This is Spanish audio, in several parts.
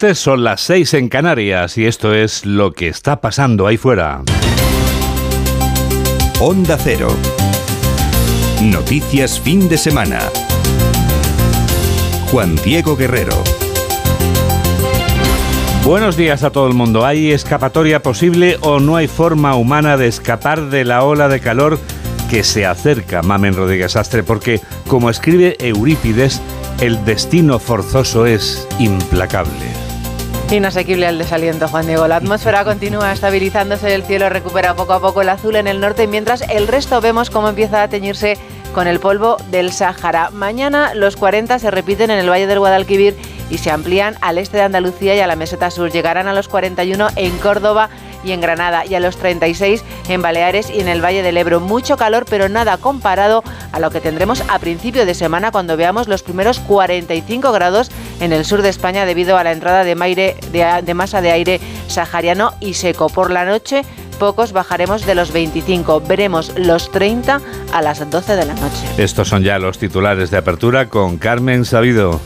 Son las seis en Canarias y esto es lo que está pasando ahí fuera. Onda Cero. Noticias fin de semana. Juan Diego Guerrero. Buenos días a todo el mundo. ¿Hay escapatoria posible o no hay forma humana de escapar de la ola de calor que se acerca, Mamen Rodríguez Astre? Porque, como escribe Eurípides, el destino forzoso es implacable. Inasequible al desaliento, Juan Diego. La atmósfera continúa estabilizándose, el cielo recupera poco a poco el azul en el norte, mientras el resto vemos cómo empieza a teñirse con el polvo del Sáhara. Mañana los 40 se repiten en el Valle del Guadalquivir y se amplían al este de Andalucía y a la meseta sur. Llegarán a los 41 en Córdoba y en Granada y a los 36 en Baleares y en el Valle del Ebro. Mucho calor, pero nada comparado a lo que tendremos a principio de semana cuando veamos los primeros 45 grados en el sur de España debido a la entrada de, masa de aire sahariano y seco. Por la noche pocos bajaremos de los 25, veremos los 30 a las 12 de la noche. Estos son ya los titulares de apertura con Carmen Sabido.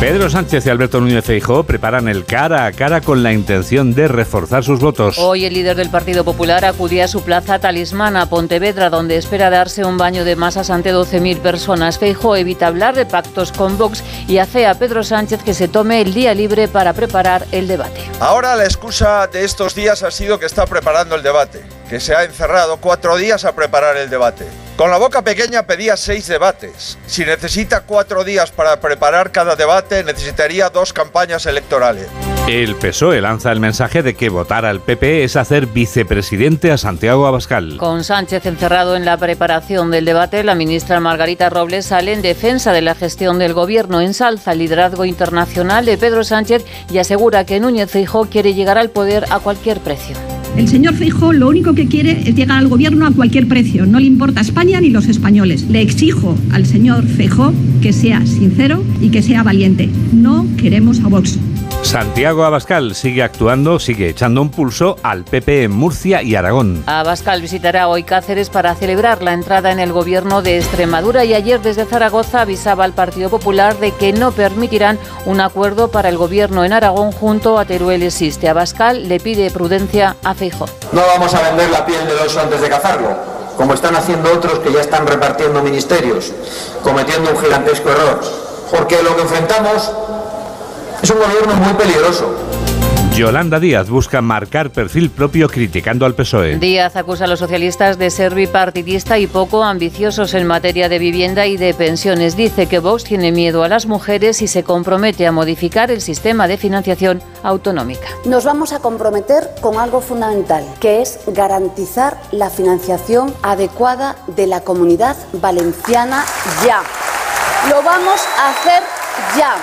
Pedro Sánchez y Alberto Núñez Feijóo preparan el cara a cara con la intención de reforzar sus votos. Hoy el líder del Partido Popular acudía a su plaza talismana, Pontevedra, donde espera darse un baño de masas ante 12.000 personas. Feijóo evita hablar de pactos con Vox y hace a Pedro Sánchez que se tome el día libre para preparar el debate. Ahora la excusa de estos días ha sido que está preparando el debate, que se ha encerrado cuatro días a preparar el debate. Con la boca pequeña pedía seis debates. Si necesita cuatro días para preparar cada debate, necesitaría dos campañas electorales. El PSOE lanza el mensaje de que votar al PP es hacer vicepresidente a Santiago Abascal. Con Sánchez encerrado en la preparación del debate, la ministra Margarita Robles sale en defensa de la gestión del gobierno, ensalza el liderazgo internacional de Pedro Sánchez y asegura que Núñez Feijóo quiere llegar al poder a cualquier precio. El señor Feijóo lo único que quiere es llegar al gobierno a cualquier precio. No le importa España ni los españoles. Le exijo al señor Feijóo que sea sincero y que sea valiente. No queremos a Vox. Santiago Abascal sigue actuando, sigue echando un pulso al PP en Murcia y Aragón. Abascal visitará hoy Cáceres para celebrar la entrada en el gobierno de Extremadura y ayer desde Zaragoza avisaba al Partido Popular de que no permitirán un acuerdo para el gobierno en Aragón junto a Teruel existe. Abascal le pide prudencia a Feijóo. No vamos a vender la piel del oso antes de cazarlo, como están haciendo otros que ya están repartiendo ministerios, cometiendo un gigantesco error. Porque lo que enfrentamos es un gobierno muy peligroso. Yolanda Díaz busca marcar perfil propio criticando al PSOE. Díaz acusa a los socialistas de ser bipartidista y poco ambiciosos en materia de vivienda y de pensiones. Dice que Vox tiene miedo a las mujeres y se compromete a modificar el sistema de financiación autonómica. Nos vamos a comprometer con algo fundamental, que es garantizar la financiación adecuada de la comunidad valenciana ya. Lo vamos a hacer ya.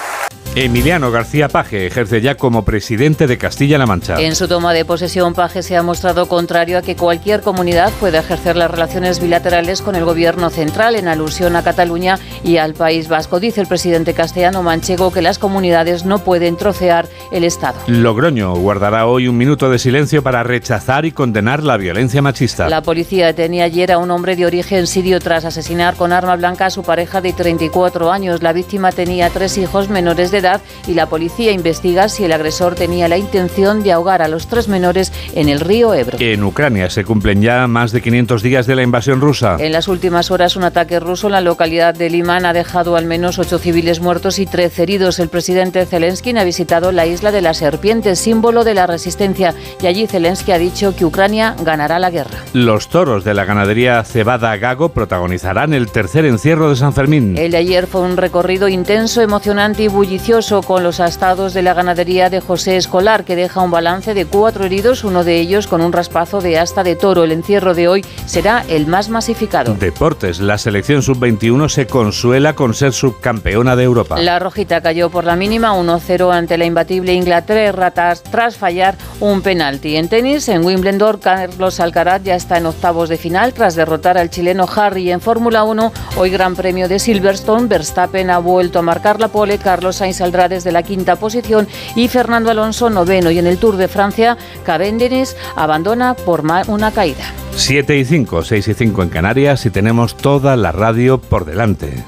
Emiliano García Paje ejerce ya como presidente de Castilla-La Mancha. En su toma de posesión, Paje se ha mostrado contrario a que cualquier comunidad pueda ejercer las relaciones bilaterales con el gobierno central en alusión a Cataluña y al País Vasco. Dice el presidente castellano manchego que las comunidades no pueden trocear el Estado. Logroño guardará hoy un minuto de silencio para rechazar y condenar la violencia machista. La policía detenía ayer a un hombre de origen sirio tras asesinar con arma blanca a su pareja de 34 años. La víctima tenía tres hijos menores de y la policía investiga si el agresor tenía la intención de ahogar a los tres menores en el río Ebro. En Ucrania se cumplen ya más de 500 días de la invasión rusa. En las últimas horas un ataque ruso en la localidad de Liman ha dejado al menos ocho civiles muertos y 13 heridos. El presidente Zelensky ha visitado la isla de la serpiente, símbolo de la resistencia, y allí Zelensky ha dicho que Ucrania ganará la guerra. Los toros de la ganadería Cebada Gago protagonizarán el tercer encierro de San Fermín. El de ayer fue un recorrido intenso, emocionante y bullicioso con los astados de la ganadería de José Escolar, que deja un balance de cuatro heridos, uno de ellos con un raspazo de asta de toro. El encierro de hoy será el más masificado. Deportes. La selección sub-21 se consuela con ser subcampeona de Europa. La rojita cayó por la mínima 1-0 ante la imbatible Inglaterra tras, tras fallar un penalti. En tenis, en Wimbledon, Carlos Alcaraz ya está en octavos de final tras derrotar al chileno Harry. En Fórmula 1, hoy Gran Premio de Silverstone, Verstappen ha vuelto a marcar la pole, Carlos Sainz saldrá desde la quinta posición y Fernando Alonso noveno. Y en el Tour de Francia, Cavendish abandona por una caída. 7 y 5, 6 y 5 en Canarias y tenemos toda la radio por delante.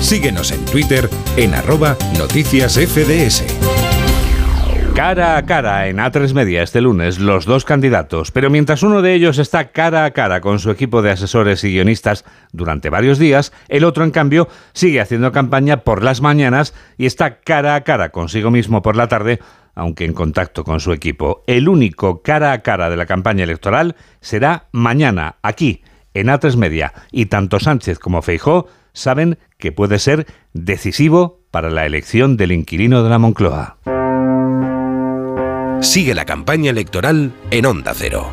Síguenos en Twitter en arroba noticias FDS. Cara a cara en A3 Media este lunes los dos candidatos, pero mientras uno de ellos está cara a cara con su equipo de asesores y guionistas durante varios días, el otro en cambio sigue haciendo campaña por las mañanas y está cara a cara consigo mismo por la tarde, aunque en contacto con su equipo. El único cara a cara de la campaña electoral será mañana aquí en A3 Media y tanto Sánchez como Feijó saben que puede ser decisivo para la elección del inquilino de la Moncloa. Sigue la campaña electoral en Onda Cero.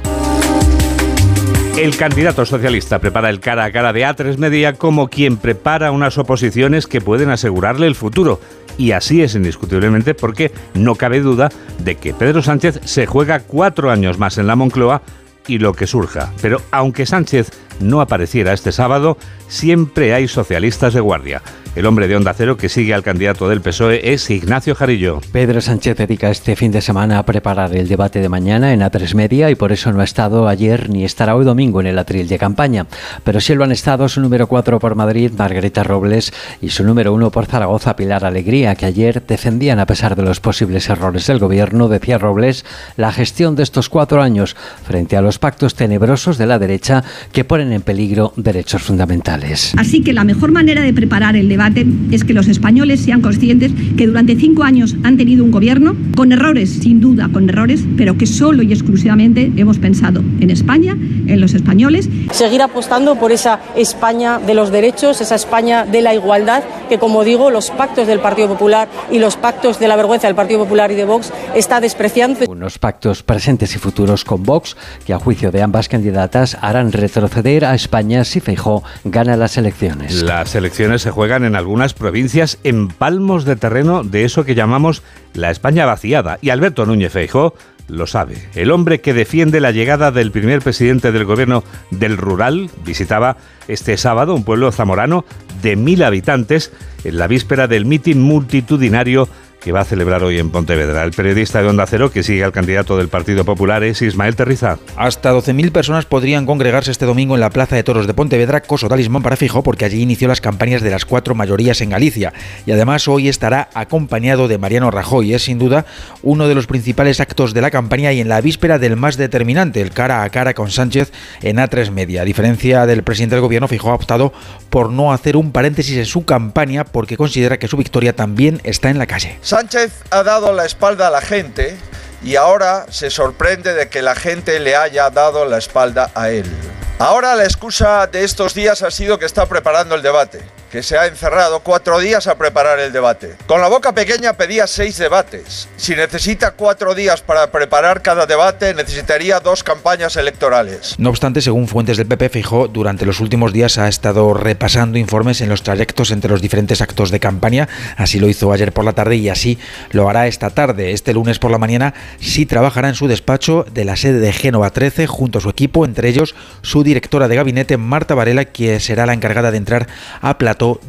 El candidato socialista prepara el cara a cara de A3 Media como quien prepara unas oposiciones que pueden asegurarle el futuro. Y así es indiscutiblemente porque no cabe duda de que Pedro Sánchez se juega cuatro años más en la Moncloa y lo que surja. Pero aunque Sánchez no apareciera este sábado, siempre hay socialistas de guardia. El hombre de Onda Cero que sigue al candidato del PSOE es Ignacio Jarillo. Pedro Sánchez dedica este fin de semana a preparar el debate de mañana en A3 Media y por eso no ha estado ayer ni estará hoy domingo en el atril de campaña. Pero sí lo han estado su número 4 por Madrid, Margarita Robles, y su número 1 por Zaragoza, Pilar Alegría, que ayer defendían, a pesar de los posibles errores del gobierno, decía Robles, la gestión de estos cuatro años frente a los pactos tenebrosos de la derecha que ponen en peligro derechos fundamentales. Así que la mejor manera de preparar el debate es que los españoles sean conscientes que durante cinco años han tenido un gobierno con errores, sin duda con errores, pero que solo y exclusivamente hemos pensado en España, en los españoles. Seguir apostando por esa España de los derechos, esa España de la igualdad, que como digo, los pactos del Partido Popular y los pactos de la vergüenza del Partido Popular y de Vox está despreciando. Unos pactos presentes y futuros con Vox que a juicio de ambas candidatas harán retroceder a España si Feijó gana las elecciones. Las elecciones se juegan en algunas provincias en palmos de terreno de eso que llamamos la España vaciada. Y Alberto Núñez Feijó lo sabe. El hombre que defiende la llegada del primer presidente del gobierno del rural visitaba este sábado un pueblo zamorano de mil habitantes en la víspera del mitin multitudinario que va a celebrar hoy en Pontevedra. El periodista de Onda Cero que sigue al candidato del Partido Popular es Ismael Terriza. Hasta 12.000 personas podrían congregarse este domingo en la Plaza de Toros de Pontevedra, coso talismán para fijo, porque allí inició las campañas de las cuatro mayorías en Galicia. Y además hoy estará acompañado de Mariano Rajoy. Es sin duda uno de los principales actos de la campaña y en la víspera del más determinante, el cara a cara con Sánchez en A3 Media. A diferencia del presidente del gobierno, Fijo ha optado por no hacer un paréntesis en su campaña porque considera que su victoria también está en la calle. Sánchez ha dado la espalda a la gente y ahora se sorprende de que la gente le haya dado la espalda a él. Ahora la excusa de estos días ha sido que está preparando el debate, que se ha encerrado cuatro días a preparar el debate. Con la boca pequeña pedía seis debates. Si necesita cuatro días para preparar cada debate, necesitaría dos campañas electorales. No obstante, según fuentes del PP, Fijó durante los últimos días ha estado repasando informes en los trayectos entre los diferentes actos de campaña. Así lo hizo ayer por la tarde y así lo hará esta tarde. Este lunes por la mañana sí trabajará en su despacho de la sede de Génova 13 junto a su equipo, entre ellos su directora de gabinete Marta Varela, que será la encargada de entrar a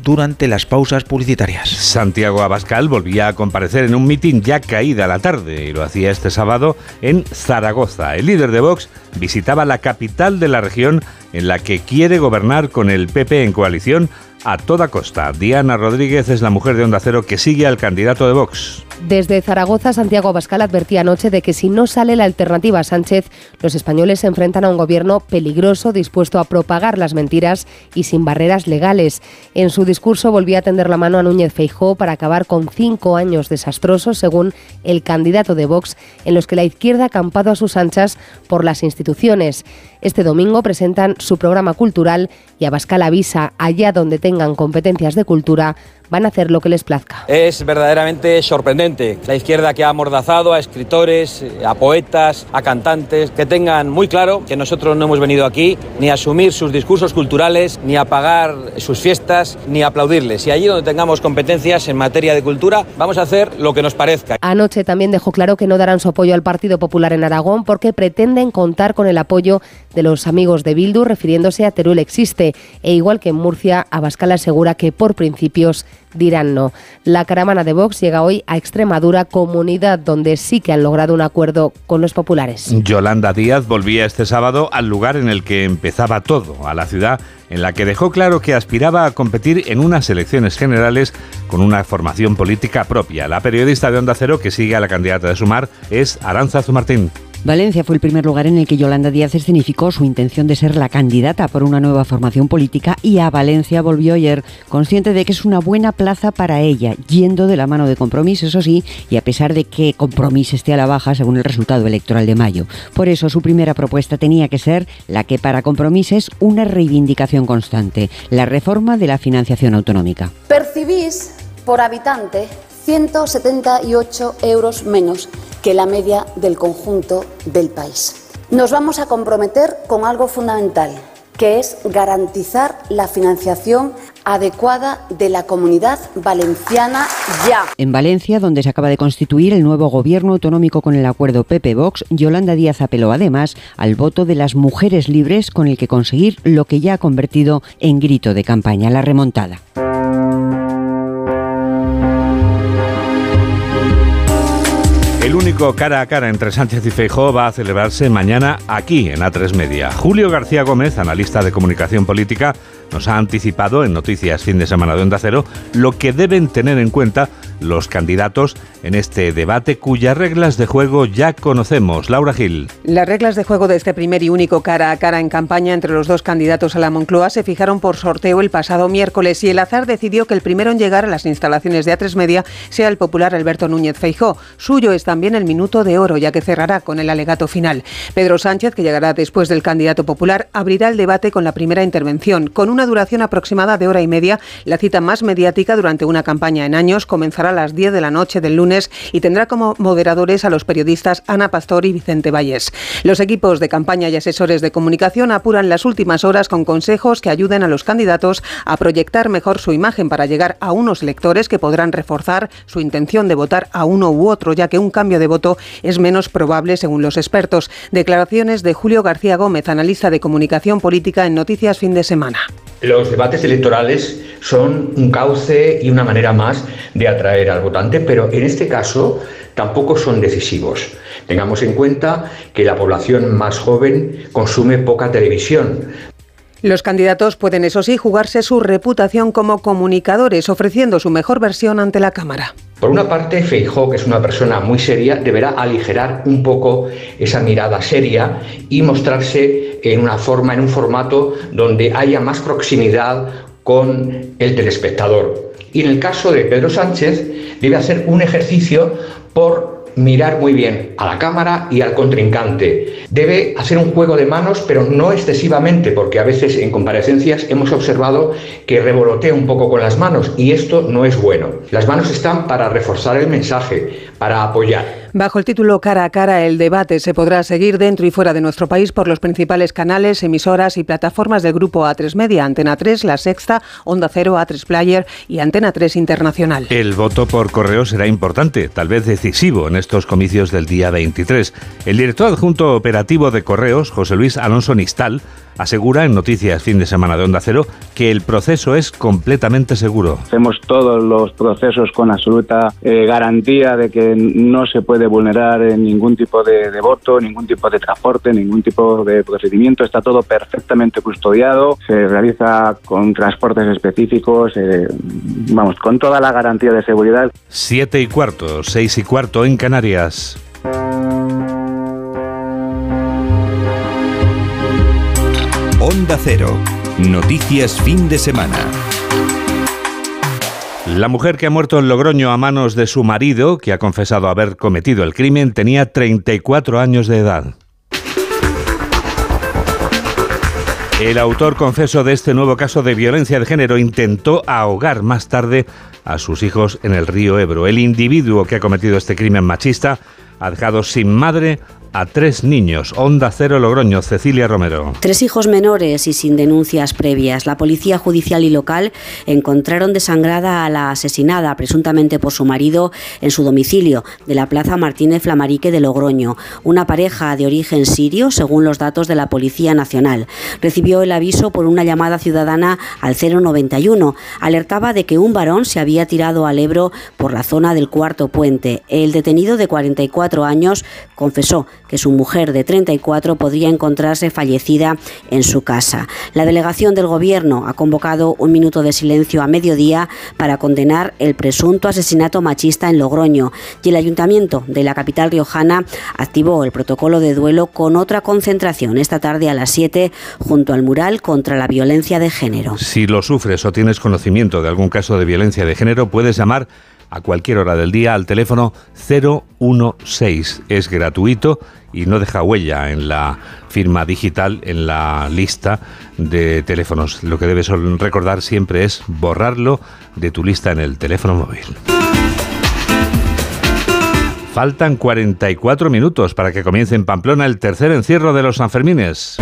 durante las pausas publicitarias. Santiago Abascal volvía a comparecer en un mitin ya caída la tarde y lo hacía este sábado en Zaragoza. El líder de Vox visitaba la capital de la región en la que quiere gobernar con el PP en coalición a toda costa. Diana Rodríguez es la mujer de Onda Cero que sigue al candidato de Vox. Desde Zaragoza, Santiago Abascal advertía anoche de que si no sale la alternativa a Sánchez, los españoles se enfrentan a un gobierno peligroso, dispuesto a propagar las mentiras y sin barreras legales. En su discurso volvía a tender la mano a Núñez Feijó para acabar con cinco años desastrosos, según el candidato de Vox, en los que la izquierda ha acampado a sus anchas por las instituciones. Este domingo presentan su programa cultural y Abascal avisa, allá donde tengan competencias de cultura, van a hacer lo que les plazca. Es verdaderamente sorprendente la izquierda que ha amordazado a escritores, a poetas, a cantantes, que tengan muy claro que nosotros no hemos venido aquí ni a asumir sus discursos culturales, ni a pagar sus fiestas, ni a aplaudirles. Y allí donde tengamos competencias en materia de cultura, vamos a hacer lo que nos parezca. Anoche también dejó claro que no darán su apoyo al Partido Popular en Aragón porque pretenden contar con el apoyo de los amigos de Bildu, refiriéndose a Teruel existe. E igual que en Murcia, Abascal asegura que por principios dirán no. La caravana de Vox llega hoy a Extremadura, comunidad donde sí que han logrado un acuerdo con los populares. Yolanda Díaz volvía este sábado al lugar en el que empezaba todo, a la ciudad en la que dejó claro que aspiraba a competir en unas elecciones generales con una formación política propia. La periodista de Onda Cero que sigue a la candidata de Sumar es Aranzazu Martín. Valencia fue el primer lugar en el que Yolanda Díaz escenificó su intención de ser la candidata por una nueva formación política y a Valencia volvió ayer consciente de que es una buena plaza para ella, yendo de la mano de Compromís, eso sí, y a pesar de que Compromís esté a la baja según el resultado electoral de mayo. Por eso su primera propuesta tenía que ser la que para Compromís es una reivindicación constante, la reforma de la financiación autonómica. Percibís por habitante 178 euros menos que la media del conjunto del país. Nos vamos a comprometer con algo fundamental, que es garantizar la financiación adecuada de la comunidad valenciana ya. En Valencia, donde se acaba de constituir el nuevo gobierno autonómico con el acuerdo PP-Vox, Yolanda Díaz apeló además al voto de las mujeres libres con el que conseguir lo que ya ha convertido en grito de campaña, la remontada. El único cara a cara entre Sánchez y Feijóo va a celebrarse mañana aquí en A3 Media. Julio García Gómez, analista de comunicación política, nos ha anticipado en Noticias Fin de Semana de Onda Cero lo que deben tener en cuenta los candidatos en este debate cuyas reglas de juego ya conocemos. Laura Gil. Las reglas de juego de este primer y único cara a cara en campaña entre los dos candidatos a la Moncloa se fijaron por sorteo el pasado miércoles y el azar decidió que el primero en llegar a las instalaciones de A3 Media sea el popular Alberto Núñez Feijó. Suyo es también el minuto de oro, ya que cerrará con el alegato final. Pedro Sánchez, que llegará después del candidato popular, abrirá el debate con la primera intervención. Con una duración aproximada de hora y media, la cita más mediática durante una campaña en años comenzará a las 10 de la noche del lunes y tendrá como moderadores a los periodistas Ana Pastor y Vicente Valles. Los equipos de campaña y asesores de comunicación apuran las últimas horas con consejos que ayuden a los candidatos a proyectar mejor su imagen para llegar a unos electores que podrán reforzar su intención de votar a uno u otro, ya que un cambio de voto es menos probable según los expertos. Declaraciones de Julio García Gómez, analista de comunicación política en Noticias Fin de Semana. Los debates electorales son un cauce y una manera más de atraer al votante, pero en este caso tampoco son decisivos. Tengamos en cuenta que la población más joven consume poca televisión. Los candidatos pueden, eso sí, jugarse su reputación como comunicadores, ofreciendo su mejor versión ante la Cámara. Por una parte, Feijó, que es una persona muy seria, deberá aligerar un poco esa mirada seria y mostrarse en una forma, en un formato donde haya más proximidad con el telespectador. Y en el caso de Pedro Sánchez, debe hacer un ejercicio por mirar muy bien a la cámara y al contrincante. Debe hacer un juego de manos, pero no excesivamente, porque a veces en comparecencias hemos observado que revolotea un poco con las manos y esto no es bueno. Las manos están para reforzar el mensaje, para apoyar. Bajo el título Cara a Cara, el debate se podrá seguir dentro y fuera de nuestro país por los principales canales, emisoras y plataformas del grupo A3 Media, Antena 3, La Sexta, Onda Cero, A3 Player y Antena 3 Internacional. El voto por correo será importante, tal vez decisivo en estos comicios del día 23. El director adjunto operativo de correos, José Luis Alonso Nistal, asegura en Noticias Fin de Semana de Onda Cero que el proceso es completamente seguro. Hacemos todos los procesos con absoluta eh, garantía de que no se puede vulnerar en ningún tipo de, de, voto, ningún tipo de transporte, ningún tipo de procedimiento. Está todo perfectamente custodiado, se realiza con transportes específicos, eh, vamos, con toda la garantía de seguridad. Siete y cuarto, seis y cuarto en Canarias. Onda Cero. Noticias fin de semana. La mujer que ha muerto en Logroño a manos de su marido, que ha confesado haber cometido el crimen, tenía 34 años de edad. El autor confeso de este nuevo caso de violencia de género intentó ahogar más tarde a sus hijos en el río Ebro. El individuo que ha cometido este crimen machista ha dejado sin madre a tres niños. Onda Cero Logroño, Cecilia Romero. Tres hijos menores y sin denuncias previas. La policía judicial y local encontraron desangrada a la asesinada, presuntamente por su marido, en su domicilio de la Plaza Martínez Flamarique de Logroño. Una pareja de origen sirio, según los datos de la Policía Nacional. Recibió el aviso por una llamada ciudadana al 091. Alertaba de que un varón se había tirado al Ebro por la zona del cuarto puente. El detenido de 44 años confesó que su mujer de 34 podría encontrarse fallecida en su casa. La delegación del Gobierno ha convocado un minuto de silencio a mediodía para condenar el presunto asesinato machista en Logroño y el Ayuntamiento de la capital riojana activó el protocolo de duelo con otra concentración esta tarde a las 7 junto al mural contra la violencia de género. Si lo sufres o tienes conocimiento de algún caso de violencia de género, puedes llamar a cualquier hora del día al teléfono 016. Es gratuito y no deja huella en la firma digital, en la lista de teléfonos. Lo que debes recordar siempre es borrarlo de tu lista en el teléfono móvil. Faltan 44 minutos para que comience en Pamplona el tercer encierro de los Sanfermines.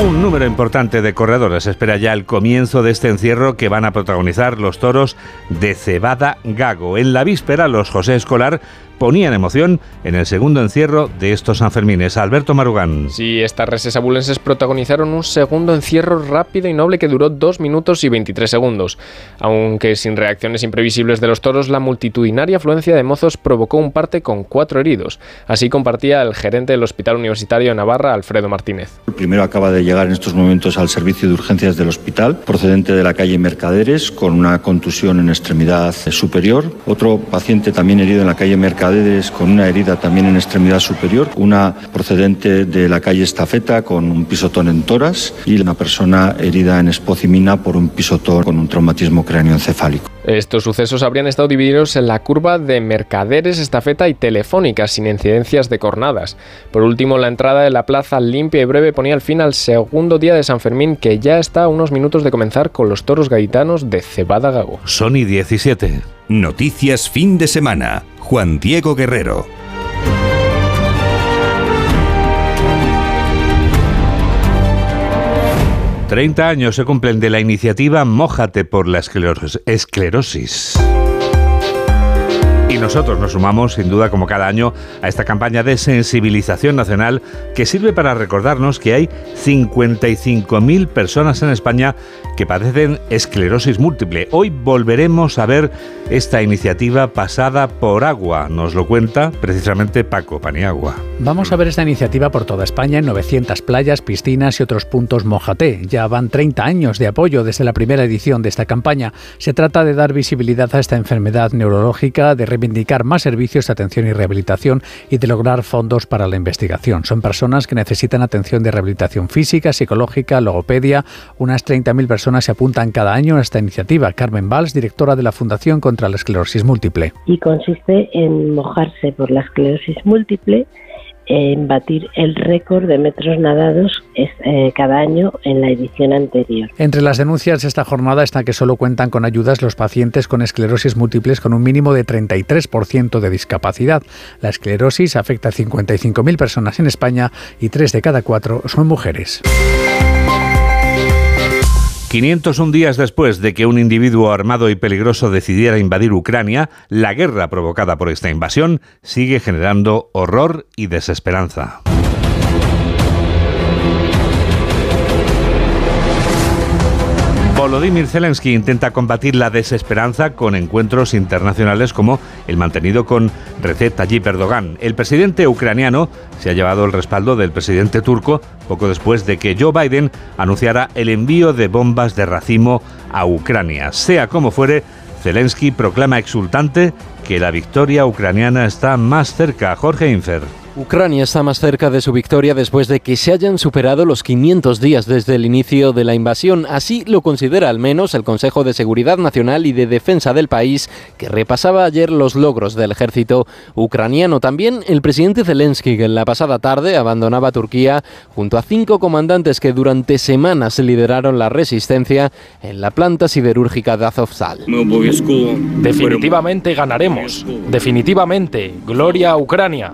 Un número importante de corredores espera ya el comienzo de este encierro que van a protagonizar los toros de Cebada Gago. En la víspera, los José Escolar ponían emoción en el segundo encierro de estos Sanfermines. Alberto Marugán. Sí, estas reses abulenses protagonizaron un segundo encierro rápido y noble que duró 2 minutos y 23 segundos. Aunque sin reacciones imprevisibles de los toros, la multitudinaria afluencia de mozos provocó un parte con cuatro heridos. Así compartía el gerente del Hospital Universitario de Navarra, Alfredo Martínez. El primero acaba de llegar en estos momentos al servicio de urgencias del hospital, procedente de la calle Mercaderes, con una contusión en extremidad superior. Otro paciente también herido en la calle Mercaderes con una herida también en extremidad superior, una procedente de la calle Estafeta con un pisotón en toras y una persona herida en espocimina por un pisotón con un traumatismo cráneoencefálico. Estos sucesos habrían estado divididos en la curva de mercaderes, estafeta y telefónicas, sin incidencias de cornadas. Por último, la entrada de la plaza limpia y breve ponía el fin al segundo día de San Fermín, que ya está a unos minutos de comenzar con los toros gaitanos de Cebada Gago. Sony 17. Noticias fin de semana. Juan Diego Guerrero. 30 años se cumplen de la iniciativa Mójate por la esclerosis. Nosotros nos sumamos, sin duda, como cada año, a esta campaña de sensibilización nacional que sirve para recordarnos que hay 55.000 personas en España que padecen esclerosis múltiple. Hoy volveremos a ver esta iniciativa pasada por agua. Nos lo cuenta precisamente Paco Paniagua. Vamos a ver esta iniciativa por toda España en 900 playas, piscinas y otros puntos Mojate. Ya van 30 años de apoyo desde la primera edición de esta campaña. Se trata de dar visibilidad a esta enfermedad neurológica, de reivindicar más servicios de atención y rehabilitación y de lograr fondos para la investigación. Son personas que necesitan atención de rehabilitación física, psicológica, logopedia. Unas 30.000 personas se apuntan cada año a esta iniciativa. Carmen Valls, directora de la Fundación contra la Esclerosis Múltiple. Y consiste en mojarse por la esclerosis múltiple en batir el récord de metros nadados eh, cada año en la edición anterior. Entre las denuncias de esta jornada está que solo cuentan con ayudas los pacientes con esclerosis múltiples con un mínimo de 33% de discapacidad. La esclerosis afecta a 55.000 personas en España y 3 de cada 4 son mujeres. 501 días después de que un individuo armado y peligroso decidiera invadir Ucrania, la guerra provocada por esta invasión sigue generando horror y desesperanza. Volodymyr Zelensky intenta combatir la desesperanza con encuentros internacionales como el mantenido con Recep Tayyip Erdogan. El presidente ucraniano se ha llevado el respaldo del presidente turco poco después de que Joe Biden anunciara el envío de bombas de racimo a Ucrania. Sea como fuere, Zelensky proclama exultante que la victoria ucraniana está más cerca. Jorge Infer. Ucrania está más cerca de su victoria después de que se hayan superado los 500 días desde el inicio de la invasión. Así lo considera al menos el Consejo de Seguridad Nacional y de Defensa del país, que repasaba ayer los logros del ejército ucraniano. También el presidente Zelensky, que en la pasada tarde abandonaba Turquía junto a cinco comandantes que durante semanas lideraron la resistencia en la planta siderúrgica de Azovstal. Definitivamente ganaremos. Definitivamente. Gloria a Ucrania.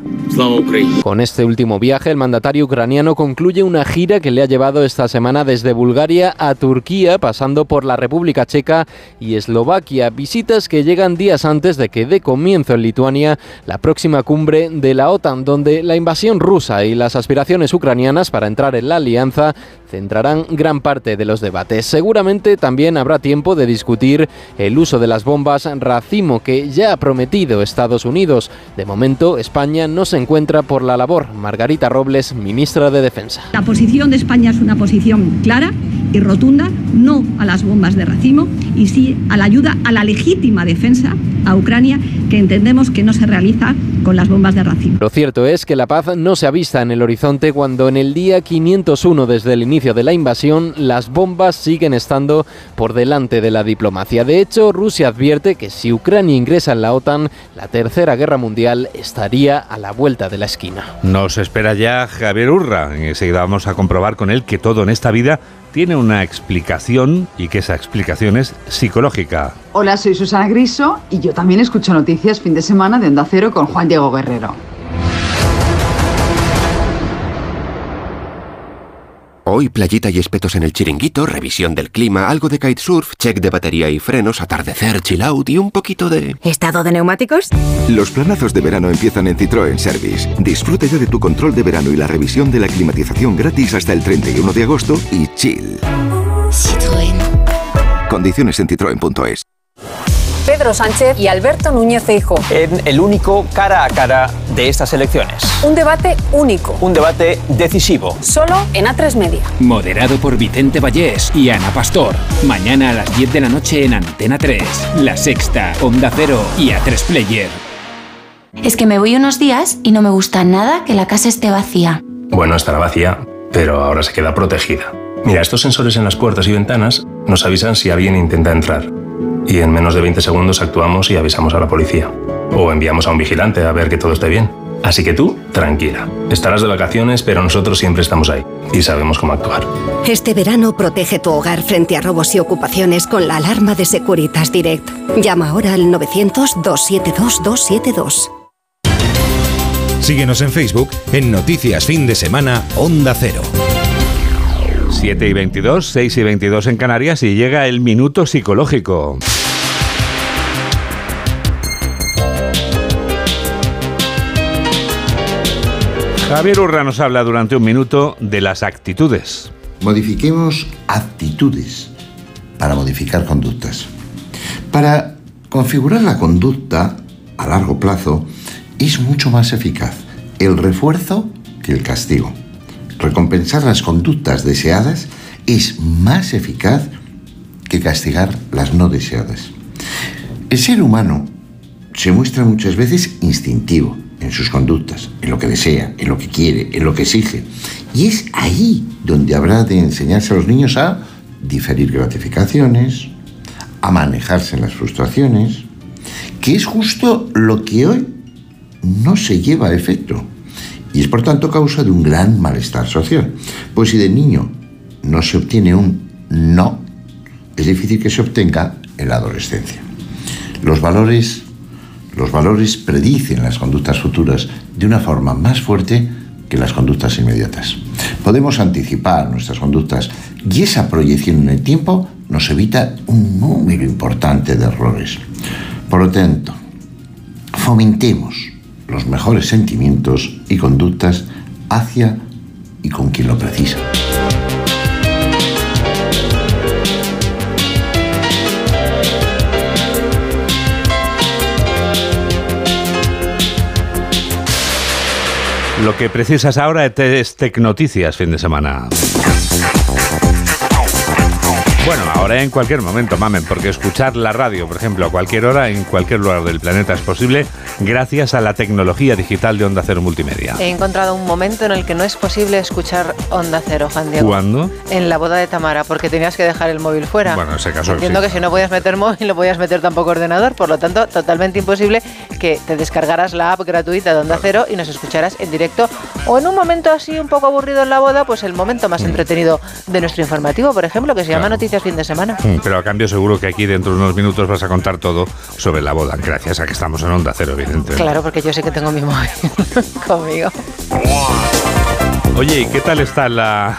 Con este último viaje, el mandatario ucraniano concluye una gira que le ha llevado esta semana desde Bulgaria a Turquía, pasando por la República Checa y Eslovaquia, visitas que llegan días antes de que dé comienzo en Lituania la próxima cumbre de la OTAN, donde la invasión rusa y las aspiraciones ucranianas para entrar en la alianza centrarán gran parte de los debates. Seguramente también habrá tiempo de discutir el uso de las bombas racimo que ya ha prometido Estados Unidos. De momento, España no se encuentra por la labor. Margarita Robles, ministra de Defensa. La posición de España es una posición clara y rotunda, no a las bombas de racimo y sí a la ayuda a la legítima defensa a Ucrania que entendemos que no se realiza con las bombas de racimo. Lo cierto es que la paz no se ha vista en el horizonte cuando en el día 501 desde el inicio de la invasión las bombas siguen estando por delante de la diplomacia. De hecho, Rusia advierte que si Ucrania ingresa en la OTAN, la Tercera Guerra Mundial estaría a la vuelta de la esquina. Nos espera ya Javier Urra. Enseguida vamos a comprobar con él que todo en esta vida tiene una explicación y que esa explicación es psicológica. Hola, soy Susana Griso y yo también escucho noticias fin de semana de Onda Cero con Juan Diego Guerrero. Hoy playita y espetos en el chiringuito, revisión del clima, algo de kitesurf, check de batería y frenos, atardecer, chill out y un poquito de... ¿Estado de neumáticos? Los planazos de verano empiezan en Citroën Service. Disfruta ya de tu control de verano y la revisión de la climatización gratis hasta el 31 de agosto y chill. Citroën. Condiciones en citroen.es. Pedro Sánchez y Alberto Núñez Feijóo. En el único cara a cara de estas elecciones. Un debate único. Un debate decisivo. Solo en A3 Media. Moderado por Vicente Vallés y Ana Pastor. Mañana a las 10 de la noche en Antena 3. La Sexta, Onda Cero y A3 Player. Es que me voy unos días y no me gusta nada que la casa esté vacía. Bueno, estará vacía, pero ahora se queda protegida. Mira, estos sensores en las puertas y ventanas nos avisan si alguien intenta entrar y en menos de 20 segundos actuamos y avisamos a la policía. O enviamos a un vigilante a ver que todo esté bien. Así que tú, tranquila. Estarás de vacaciones, pero nosotros siempre estamos ahí y sabemos cómo actuar. Este verano protege tu hogar frente a robos y ocupaciones con la alarma de Securitas Direct. Llama ahora al 900-272-272. Síguenos en Facebook en Noticias Fin de Semana Onda Cero. 7 y 22, 6 y 22 en Canarias y llega el minuto psicológico. Javier Urra nos habla durante un minuto de las actitudes. Modifiquemos actitudes para modificar conductas. Para configurar la conducta a largo plazo es mucho más eficaz el refuerzo que el castigo. Recompensar las conductas deseadas es más eficaz que castigar las no deseadas. El ser humano se muestra muchas veces instintivo en sus conductas, en lo que desea, en lo que quiere, en lo que exige. Y es ahí donde habrá de enseñarse a los niños a diferir gratificaciones, a manejarse en las frustraciones, que es justo lo que hoy no se lleva a efecto y es por tanto causa de un gran malestar social. Pues si de niño no se obtiene un no, es difícil que se obtenga en la adolescencia. Los valores, los valores predicen las conductas futuras de una forma más fuerte que las conductas inmediatas. Podemos anticipar nuestras conductas y esa proyección en el tiempo nos evita un número importante de errores. Por lo tanto, fomentemos los mejores sentimientos y conductas hacia y con quien lo precisa. Lo que precisas ahora es Tecnoticias fin de semana. Bueno, ahora en cualquier momento, mamen, porque escuchar la radio, por ejemplo, a cualquier hora, en cualquier lugar del planeta es posible gracias a la tecnología digital de Onda Cero Multimedia. He encontrado un momento en el que no es posible escuchar Onda Cero, Juan Diego. ¿Cuándo? En la boda de Tamara, porque tenías que dejar el móvil fuera. Bueno, en ese caso Entiendo sí. que si no podías meter móvil, no podías meter tampoco ordenador, por lo tanto, totalmente imposible que te descargaras la app gratuita de Onda Cero y nos escucharas en directo o en un momento así un poco aburrido en la boda, pues el momento más entretenido de nuestro informativo, por ejemplo, que se llama Claro. Noticias Fin de Semana. Mm, Pero a cambio seguro que aquí dentro de unos minutos vas a contar todo sobre la boda, gracias a que estamos en Onda Cero, evidentemente. Claro, porque yo sé que tengo mi móvil conmigo. Oye, ¿y qué tal está la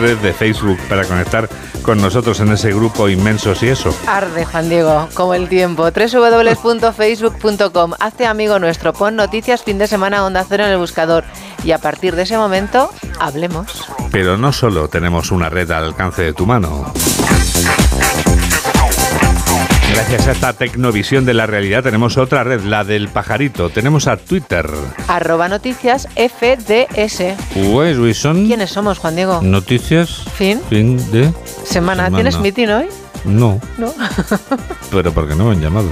red de Facebook para conectar con nosotros en ese grupo inmensos y eso? Arde, Juan Diego, como el tiempo. www.facebook.com. Hazte amigo nuestro. Pon noticias fin de semana Onda Cero en el buscador. Y a partir de ese momento, hablemos. Pero no solo tenemos una red al alcance de tu mano. Gracias a esta tecnovisión de la realidad tenemos otra red, la del pajarito. Tenemos a Twitter. Arroba noticias FDS. Pues, son ¿Quiénes somos, Juan Diego? Noticias. Fin. Fin de Semana. semana. ¿Tienes meeting hoy? No, No. pero porque no me han llamado.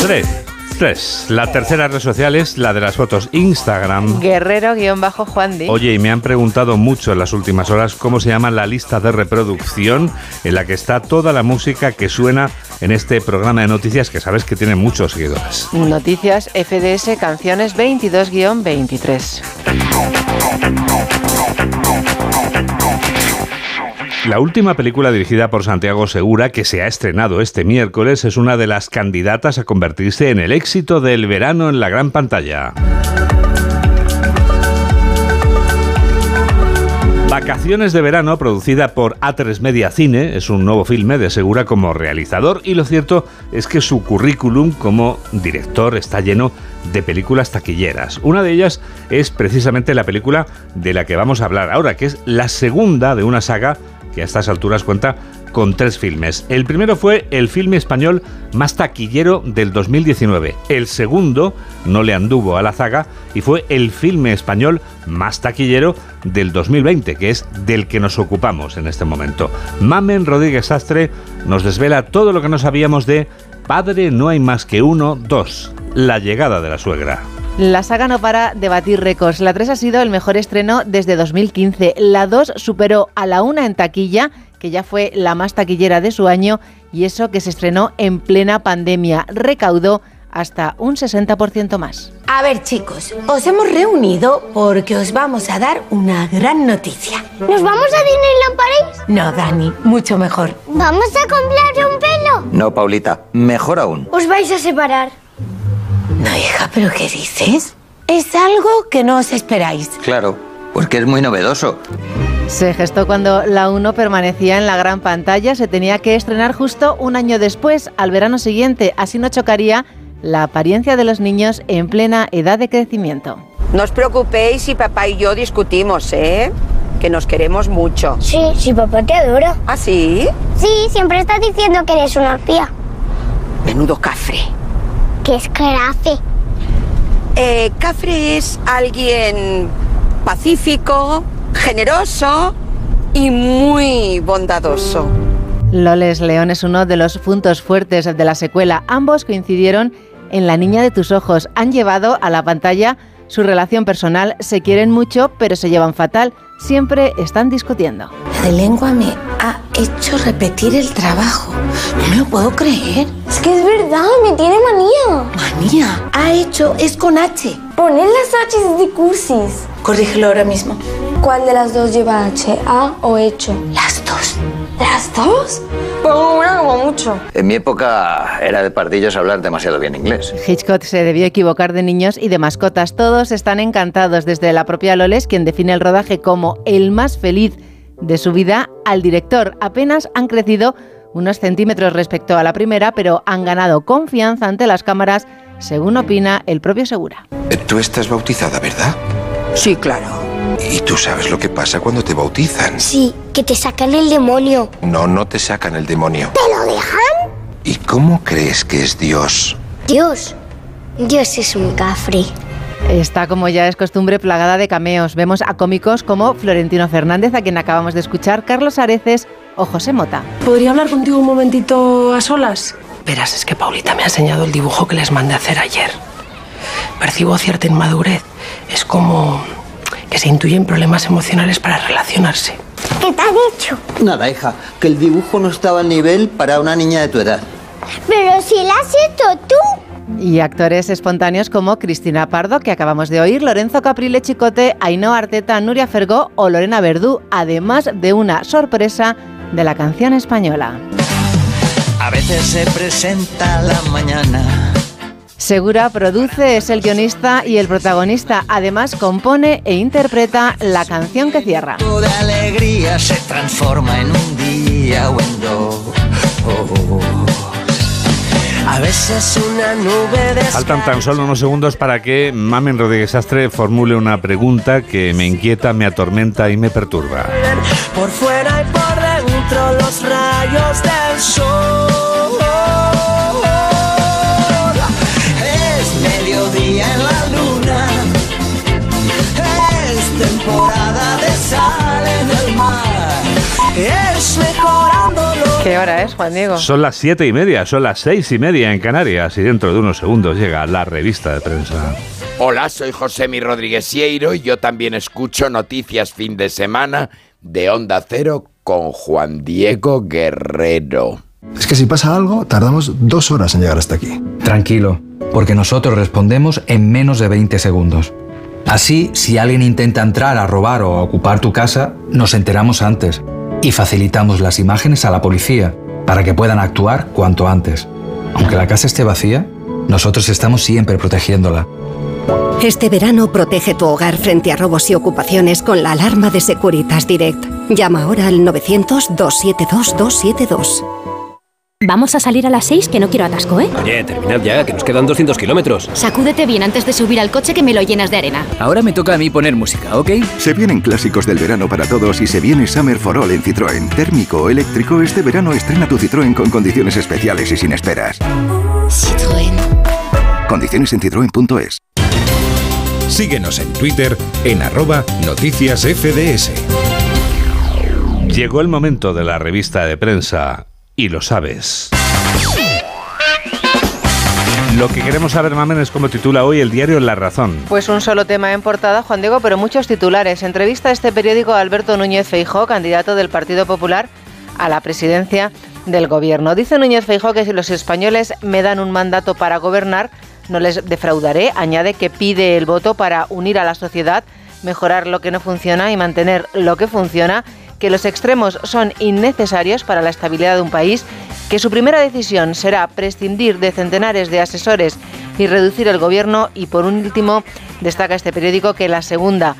Tres. Tres. La tercera red social es la de las fotos Instagram. Guerrero-Juan Oye, y me han preguntado mucho en las últimas horas cómo se llama la lista de reproducción en la que está toda la música que suena en este programa de noticias que sabes que tiene muchos seguidores. Noticias FDS Canciones 22-23. La última película dirigida por Santiago Segura, que se ha estrenado este miércoles, es una de las candidatas a convertirse en el éxito del verano en la gran pantalla. Vacaciones de verano, producida por A3 Media Cine, es un nuevo filme de Segura como realizador y lo cierto es que su currículum como director está lleno de películas taquilleras. Una de ellas es precisamente la película de la que vamos a hablar ahora, que es la segunda de una saga que a estas alturas cuenta con tres filmes. El primero fue el filme español más taquillero del 2019. El segundo no le anduvo a la zaga y fue el filme español más taquillero del 2020, que es del que nos ocupamos en este momento. Mamen Rodríguez Sastre nos desvela todo lo que no sabíamos de Padre no hay más que uno, dos, la llegada de la suegra. La saga no para de batir récords. La 3 ha sido el mejor estreno desde 2015. La 2 superó a la 1 en taquilla, que ya fue la más taquillera de su año, y eso que se estrenó en plena pandemia. Recaudó hasta un 60% más. A ver chicos, os hemos reunido porque os vamos a dar una gran noticia. ¿Nos vamos a Disneyland París? No, Dani, mucho mejor. ¿Vamos a comprar un pelo? No, Paulita, mejor aún. ¿Os vais a separar? No, hija, ¿pero qué dices? Es algo que no os esperáis. Claro, porque es muy novedoso. Se gestó cuando la 1 permanecía en la gran pantalla. Se tenía que estrenar justo un año después, al verano siguiente. Así no chocaría la apariencia de los niños en plena edad de crecimiento. No os preocupéis si papá y yo discutimos, ¿eh? Que nos queremos mucho. Sí, sí, papá te adora. ¿Ah, sí? Sí, siempre estás diciendo que eres una espía. Menudo cafre. ¿Qué es crafe? Eh, cafre es alguien pacífico, generoso y muy bondadoso. Loles León es uno de los puntos fuertes de la secuela. Ambos coincidieron en La niña de tus ojos. Han llevado a la pantalla su relación personal. Se quieren mucho, pero se llevan fatal. Siempre están discutiendo. La de lengua me ha hecho repetir el trabajo. No me lo puedo creer. Es que es verdad, me tiene manía. Manía. Ha hecho es con H. Poner las H's de cursis. Corrígelo ahora mismo. ¿Cuál de las dos lleva H? ¿A o hecho? Las dos. ¿Las dos? Pues una como mucho. En mi época era de pardillos hablar demasiado bien inglés. Hitchcock se debió equivocar de niños y de mascotas. Todos están encantados, desde la propia Loles, quien define el rodaje como el más feliz de su vida, al director. Apenas han crecido unos centímetros respecto a la primera, pero han ganado confianza ante las cámaras, según opina el propio Segura. Tú estás bautizada, ¿verdad? Sí, claro. ¿Y tú sabes lo que pasa cuando te bautizan? Sí, que te sacan el demonio. No, no te sacan el demonio. ¿Te lo dejan? ¿Y cómo crees que es Dios? Dios. Dios es un cafre. Está, como ya es costumbre, plagada de cameos. Vemos a cómicos como Florentino Fernández, a quien acabamos de escuchar, Carlos Areces o José Mota. ¿Podría hablar contigo un momentito a solas? Verás, es que Paulita me ha enseñado el dibujo que les mandé hacer ayer. Percibo cierta inmadurez. Es como que se intuyen problemas emocionales para relacionarse. ¿Qué te ha dicho? Nada, hija, que el dibujo no estaba al nivel para una niña de tu edad. Pero si la has hecho tú. Y actores espontáneos como Cristina Pardo, que acabamos de oír, Lorenzo Caprile Chicote, Ainhoa Arteta, Nuria Fergó o Lorena Verdú, además de una sorpresa de la canción española. A veces se presenta la mañana. Segura produce, es el guionista y el protagonista. Además, compone e interpreta la canción que cierra. alegría se transforma en un día o en dos. A Esa es una nube de Faltan tan solo unos segundos para que Mamen Rodríguez Astre formule una pregunta que me inquieta, me atormenta y me perturba. Por fuera y por dentro los rayos del sol. ¿Qué hora es, Juan Diego? Son las siete y media, son las seis y media en Canarias y dentro de unos segundos llega la revista de prensa. Hola, soy José Mi Rodríguez Sieiro y yo también escucho noticias fin de semana de Onda Cero con Juan Diego Guerrero. Es que si pasa algo, tardamos dos horas en llegar hasta aquí. Tranquilo, porque nosotros respondemos en menos de 20 segundos. Así, si alguien intenta entrar a robar o a ocupar tu casa, nos enteramos antes y facilitamos las imágenes a la policía para que puedan actuar cuanto antes. Aunque la casa esté vacía, nosotros estamos siempre protegiéndola. Este verano protege tu hogar frente a robos y ocupaciones con la alarma de Securitas Direct. Llama ahora al 900-272-272. Vamos a salir a las 6 que no quiero atasco, ¿eh? Oye, terminad ya, que nos quedan 200 kilómetros. Sacúdete bien antes de subir al coche que me lo llenas de arena. Ahora me toca a mí poner música, ¿ok? Se vienen clásicos del verano para todos y se viene Summer for All en Citroën. Térmico o eléctrico, este verano estrena tu Citroën con condiciones especiales y sin esperas. Citroën. Condiciones en citroen.es. Síguenos en Twitter en arroba noticias FDS. Llegó el momento de la revista de prensa y lo sabes. Lo que queremos saber, Mamen, es cómo titula hoy el diario La Razón. Pues un solo tema en portada, Juan Diego, pero muchos titulares. Entrevista a este periódico a Alberto Núñez Feijó, candidato del Partido Popular a la presidencia del gobierno. Dice Núñez Feijó que si los españoles me dan un mandato para gobernar, no les defraudaré. Añade que pide el voto para unir a la sociedad, mejorar lo que no funciona y mantener lo que funciona, que los extremos son innecesarios para la estabilidad de un país, que su primera decisión será prescindir de centenares de asesores y reducir el gobierno y por último destaca este periódico que la segunda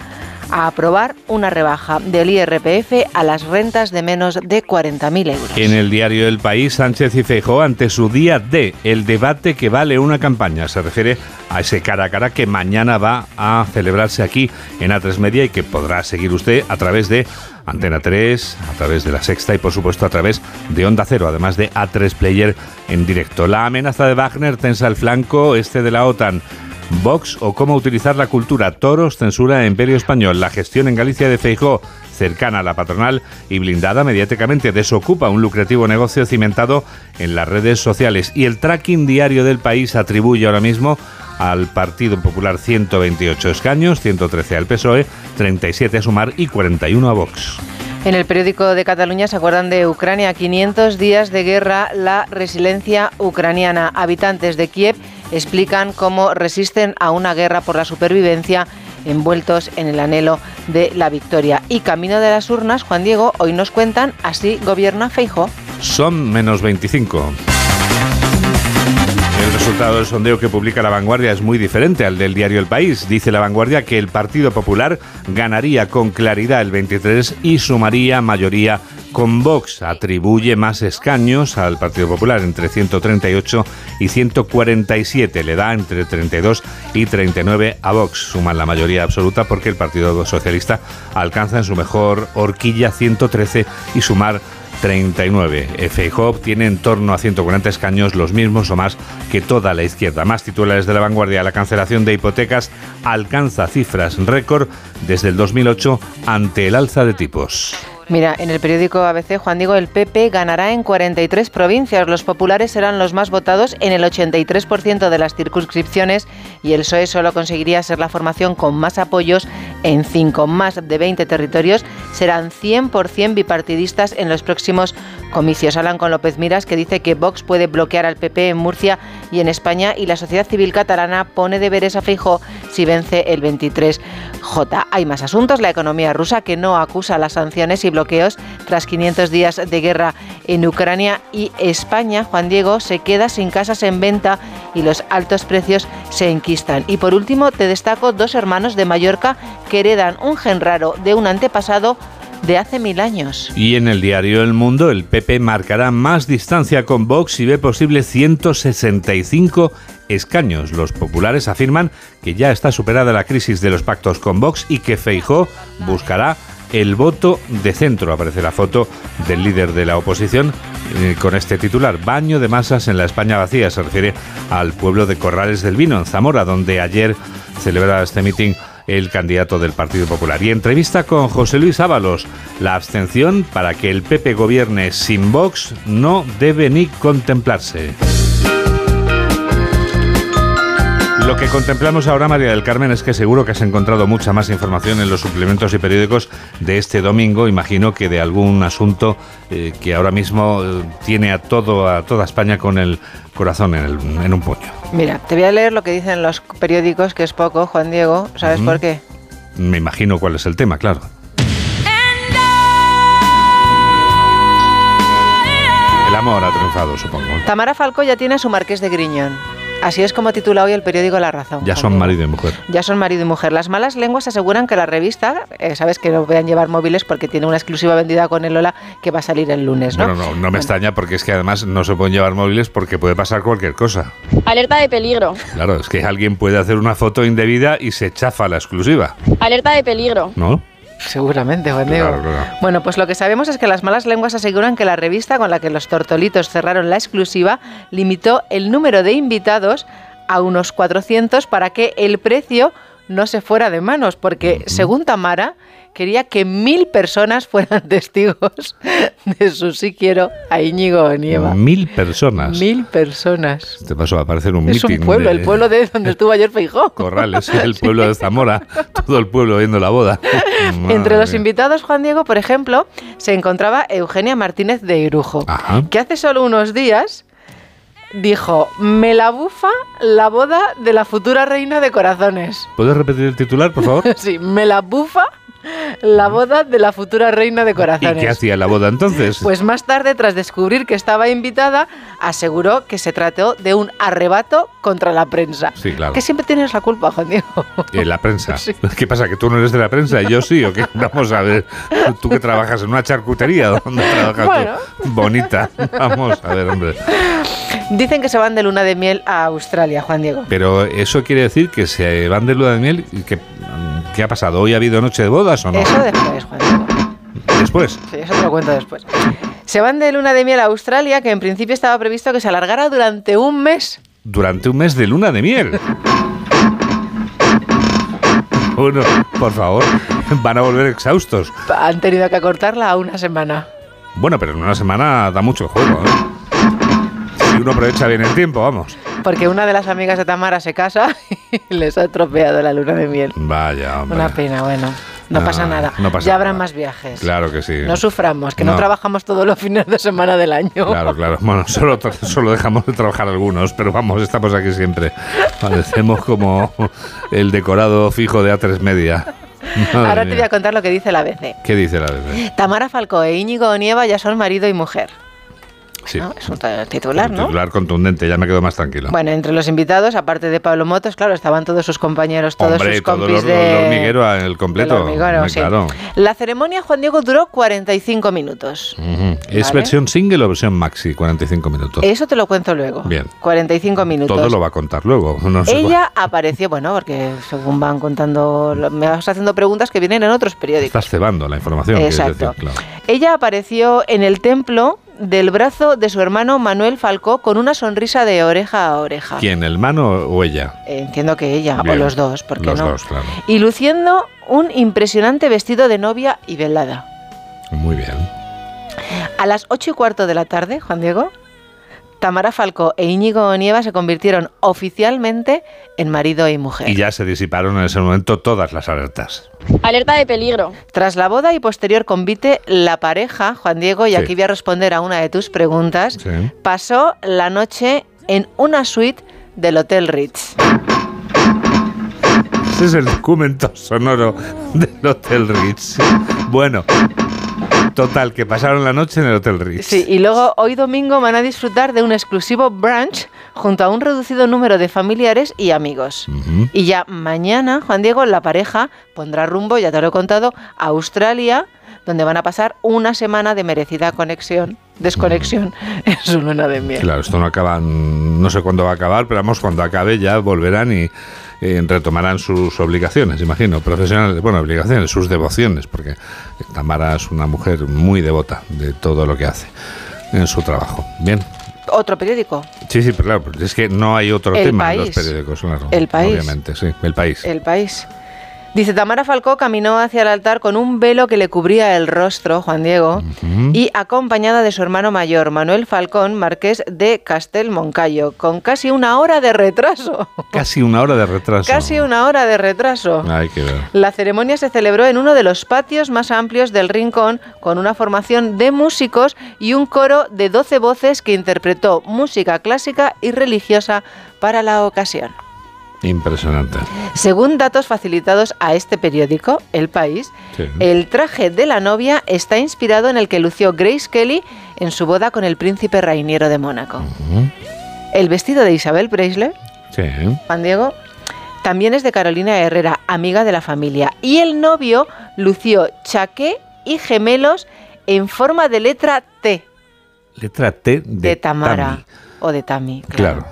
a aprobar una rebaja del IRPF a las rentas de menos de 40.000 euros. En el diario El País, Sánchez y Feijóo ante su día D, el debate que vale una campaña. Se refiere a ese cara a cara que mañana va a celebrarse aquí en A3 Media y que podrá seguir usted a través de Antena 3, a través de La Sexta y por supuesto a través de Onda Cero, además de A3 Player en directo. La amenaza de Wagner tensa el flanco este de la OTAN. Vox o cómo utilizar la cultura. Toros, censura Imperio Español. La gestión en Galicia de Feijó, cercana a la patronal y blindada mediáticamente, desocupa un lucrativo negocio cimentado en las redes sociales. Y el tracking diario del país atribuye ahora mismo al Partido Popular 128 escaños, 113 al PSOE, 37 a Sumar y 41 a Vox. En el periódico de Cataluña se acuerdan de Ucrania, 500 días de guerra, la resiliencia ucraniana. Habitantes de Kiev explican cómo resisten a una guerra por la supervivencia envueltos en el anhelo de la victoria. Y camino de las urnas, Juan Diego, hoy nos cuentan, así gobierna Feijo. Son menos 25. El resultado del sondeo que publica La Vanguardia es muy diferente al del diario El País. Dice La Vanguardia que el Partido Popular ganaría con claridad el 23 y sumaría mayoría con Vox. Atribuye más escaños al Partido Popular, entre 138 y 147. Le da entre 32 y 39 a Vox. Suman la mayoría absoluta porque el Partido Socialista alcanza en su mejor horquilla 113 y sumar 39. Feijóo tiene en torno a 140 escaños, los mismos o más que toda la izquierda. Más titulares de la vanguardia, la cancelación de hipotecas alcanza cifras récord desde el 2008 ante el alza de tipos. Mira, en el periódico ABC, Juan Diego, el PP ganará en 43 provincias. Los populares serán los más votados en el 83% de las circunscripciones y el PSOE solo conseguiría ser la formación con más apoyos en 5. Más de 20 territorios serán 100% bipartidistas en los próximos comicios. Hablan con López Miras, que dice que Vox puede bloquear al PP en Murcia y en España y la sociedad civil catalana pone deberes a Feijó si vence el 23J. Hay más asuntos. La economía rusa que no acusa las sanciones y bloqueos tras 500 días de guerra en Ucrania y España, Juan Diego, se queda sin casas en venta y los altos precios se enquistan. Y por último, te destaco dos hermanos de Mallorca que heredan un gen raro de un antepasado de hace mil años. Y en el diario El Mundo, el PP marcará más distancia con Vox y ve posible 165 escaños. Los populares afirman que ya está superada la crisis de los pactos con Vox y que Feijó buscará el voto de centro. Aparece la foto del líder de la oposición eh, con este titular. Baño de masas en la España vacía. Se refiere al pueblo de Corrales del Vino, en Zamora, donde ayer celebraba este mitin el candidato del Partido Popular. Y entrevista con José Luis Ábalos. La abstención para que el PP gobierne sin Vox no debe ni contemplarse. Lo que contemplamos ahora, María del Carmen, es que seguro que has encontrado mucha más información en los suplementos y periódicos de este domingo. Imagino que de algún asunto eh, que ahora mismo eh, tiene a todo a toda España con el corazón en, el- en un puño. Mira, te voy a leer lo que dicen los periódicos, que es poco, Juan Diego. ¿Sabes por qué? Me imagino cuál es el tema, claro. El amor ha triunfado, supongo. Tamara Falcó ya tiene a su marqués de Griñón. Así es como titula hoy el periódico La Razón. Ya son marido y mujer. Ya son marido y mujer. Las malas lenguas aseguran que la revista, eh, sabes que no puedan llevar móviles porque tiene una exclusiva vendida con el Lola que va a salir el lunes, ¿no? Bueno, no, no me extraña porque es que además no se pueden llevar móviles porque puede pasar cualquier cosa. Alerta de peligro. Claro, es que alguien puede hacer una foto indebida y se chafa la exclusiva, Alerta de peligro. ¿no? Seguramente, Juan Diego. Claro, claro. Bueno, pues lo que sabemos es que las malas lenguas aseguran que la revista con la que los tortolitos cerraron la exclusiva limitó el número de invitados a unos 400 para que el precio no se fuera de manos, porque según Tamara quería que mil personas fueran testigos de su sí quiero a Íñigo Onieva. Mil personas. Mil personas. Te pasó a parecer un Es un pueblo, de el pueblo de donde estuvo ayer Feijó. Corrales, el pueblo de Zamora, todo el pueblo viendo la boda. Entre los invitados, Juan Diego, por ejemplo, se encontraba Eugenia Martínez de Irujo, Ajá. que hace solo unos días dijo, me la bufa la boda de la futura reina de corazones. ¿Puedes repetir el titular, por favor? Sí, me la bufa la boda de la futura reina de ¿Y corazones. qué hacía la boda entonces? Pues más tarde, tras descubrir que estaba invitada, aseguró que se trató de un arrebato contra la prensa. Sí, claro. Que siempre tienes la culpa, Juan Diego. En la prensa. ¿Qué pasa? ¿Que tú no eres de la prensa y yo sí? ¿O qué? Vamos a ver. ¿Tú que trabajas en una charcutería? ¿Dónde trabajas Bueno. tú? Bonita. Vamos a ver, hombre. Dicen que se van de luna de miel a Australia, Juan Diego. Pero eso quiere decir que se van de luna de miel. y que, ¿Qué ha pasado? ¿Hoy ha habido noche de bodas o no? Eso después, Juan. Después. Sí, eso te lo cuento después. Se van de luna de miel a Australia, que en principio estaba previsto que se alargara durante un mes. Durante un mes de luna de miel. Bueno, por favor, van a volver exhaustos. Han tenido que acortarla a una semana. Bueno, pero en una semana da mucho juego. ¿eh? Uno aprovecha bien el tiempo, vamos. Porque una de las amigas de Tamara se casa y les ha estropeado la luna de miel. Vaya, hombre. Una pena, bueno. No Ah, pasa nada. no pasa ya habrá nada. más viajes. Claro que sí. No suframos, que no. No. trabajamos todos los fines de semana del año. Claro, claro. Bueno, solo, dejamos de trabajar algunos, pero vamos, estamos aquí siempre. Parecemos como el decorado fijo de A3 Media. Madre Ahora te voy a contar lo que dice la ABC. ¿Qué dice la BBC? Tamara Falcó e Íñigo Onieva ya son marido y mujer. Sí. Es un titular, ¿no? Titular contundente, ya me quedo más tranquilo. Bueno, entre los invitados, aparte de Pablo Motos, claro, estaban todos sus compañeros, todos Hombre, sus todo compis los, de... hormiguero, el completo. hormiguero, sí. Claro. La ceremonia, Juan Diego, duró 45 minutos. Ujú. ¿Es Vale. versión single o versión maxi? 45 minutos. Eso te lo cuento luego. Bien. 45 minutos. Todo lo va a contar luego. No sé Ella apareció, bueno, porque según van contando, lo- me vas haciendo preguntas que vienen en otros periódicos. Estás cebando la información. Exacto. decir, claro. Ella apareció en el templo del brazo de su hermano Manuel Falcó con una sonrisa de oreja a oreja. ¿Quién, el mano o ella? Eh, Entiendo que ella, Bien. o los dos, ¿por qué Los no? dos, claro. Y luciendo un impresionante vestido de novia y velada. Muy bien. A las ocho y cuarto de la tarde, Juan Diego, Tamara Falcó e Íñigo Onieva se convirtieron oficialmente en marido y mujer. Y ya se disiparon en ese momento todas las alertas. Alerta de peligro. Tras la boda y posterior convite, la pareja, Juan Diego, y Sí. aquí voy a responder a una de tus preguntas, Sí. pasó la noche en una suite del Hotel Ritz. Ese es el documento sonoro del Hotel Ritz. Bueno, total, que pasaron la noche en el Hotel Ritz. Sí, y luego hoy domingo van a disfrutar de un exclusivo brunch junto a un reducido número de familiares y amigos. Y ya mañana, Juan Diego, la pareja pondrá rumbo, ya te lo he contado, a Australia donde van a pasar una semana de merecida conexión, desconexión en su luna de miel. Claro, esto no acaba, no sé cuándo va a acabar, pero vamos, cuando acabe ya volverán y eh, retomarán sus obligaciones, imagino, profesionales, bueno, obligaciones, sus devociones, porque Tamara es una mujer muy devota de todo lo que hace en su trabajo. Bien. Otro periódico. Sí, sí, pero claro, es que no hay otro El tema en los País. periódicos, claro. El País. Obviamente, sí, el país. El país. Dice, Tamara Falcó caminó hacia el altar con un velo que le cubría el rostro, Juan Diego, y acompañada de su hermano mayor, Manuel Falcón, marqués de Castel Moncayo, con casi una hora de retraso. Casi una hora de retraso. Casi una hora de retraso. Hay que ver. La ceremonia se celebró en uno de los patios más amplios del Rincón, con una formación de músicos y un coro de 12 voces que interpretó música clásica y religiosa para la ocasión. Impresionante. Según datos facilitados a este periódico, El País, Sí. el traje de la novia está inspirado en el que lució Grace Kelly en su boda con el príncipe Rainiero de Mónaco. El vestido de Isabel Preisler, Sí. Juan Diego, también es de Carolina Herrera, amiga de la familia. Y el novio lució chaqué y gemelos en forma de letra T Letra T de, de Tamara Tami. o de Tami. Claro.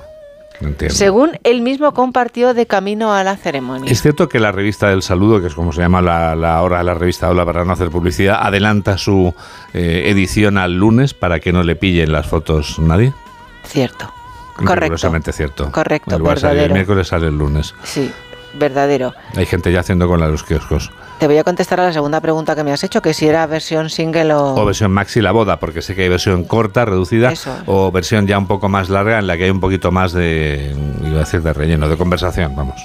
Entiendo. Según él mismo compartió de camino a la ceremonia. Es cierto que la revista del saludo, que es como se llama la, la hora de la revista Hola para no hacer publicidad, adelanta su eh, edición al lunes para que no le pillen las fotos nadie. Cierto. Correcto. Cierto. Correcto, El, WhatsApp, el verdadero. miércoles sale el lunes. Sí, verdadero. Hay gente ya haciendo con la de los kioscos. Te voy a contestar a la segunda pregunta que me has hecho, que si era versión single o... O versión maxi la boda, porque sé que hay versión corta, reducida, Eso. o versión ya un poco más larga en la que hay un poquito más de, iba a decir de relleno, de conversación, vamos.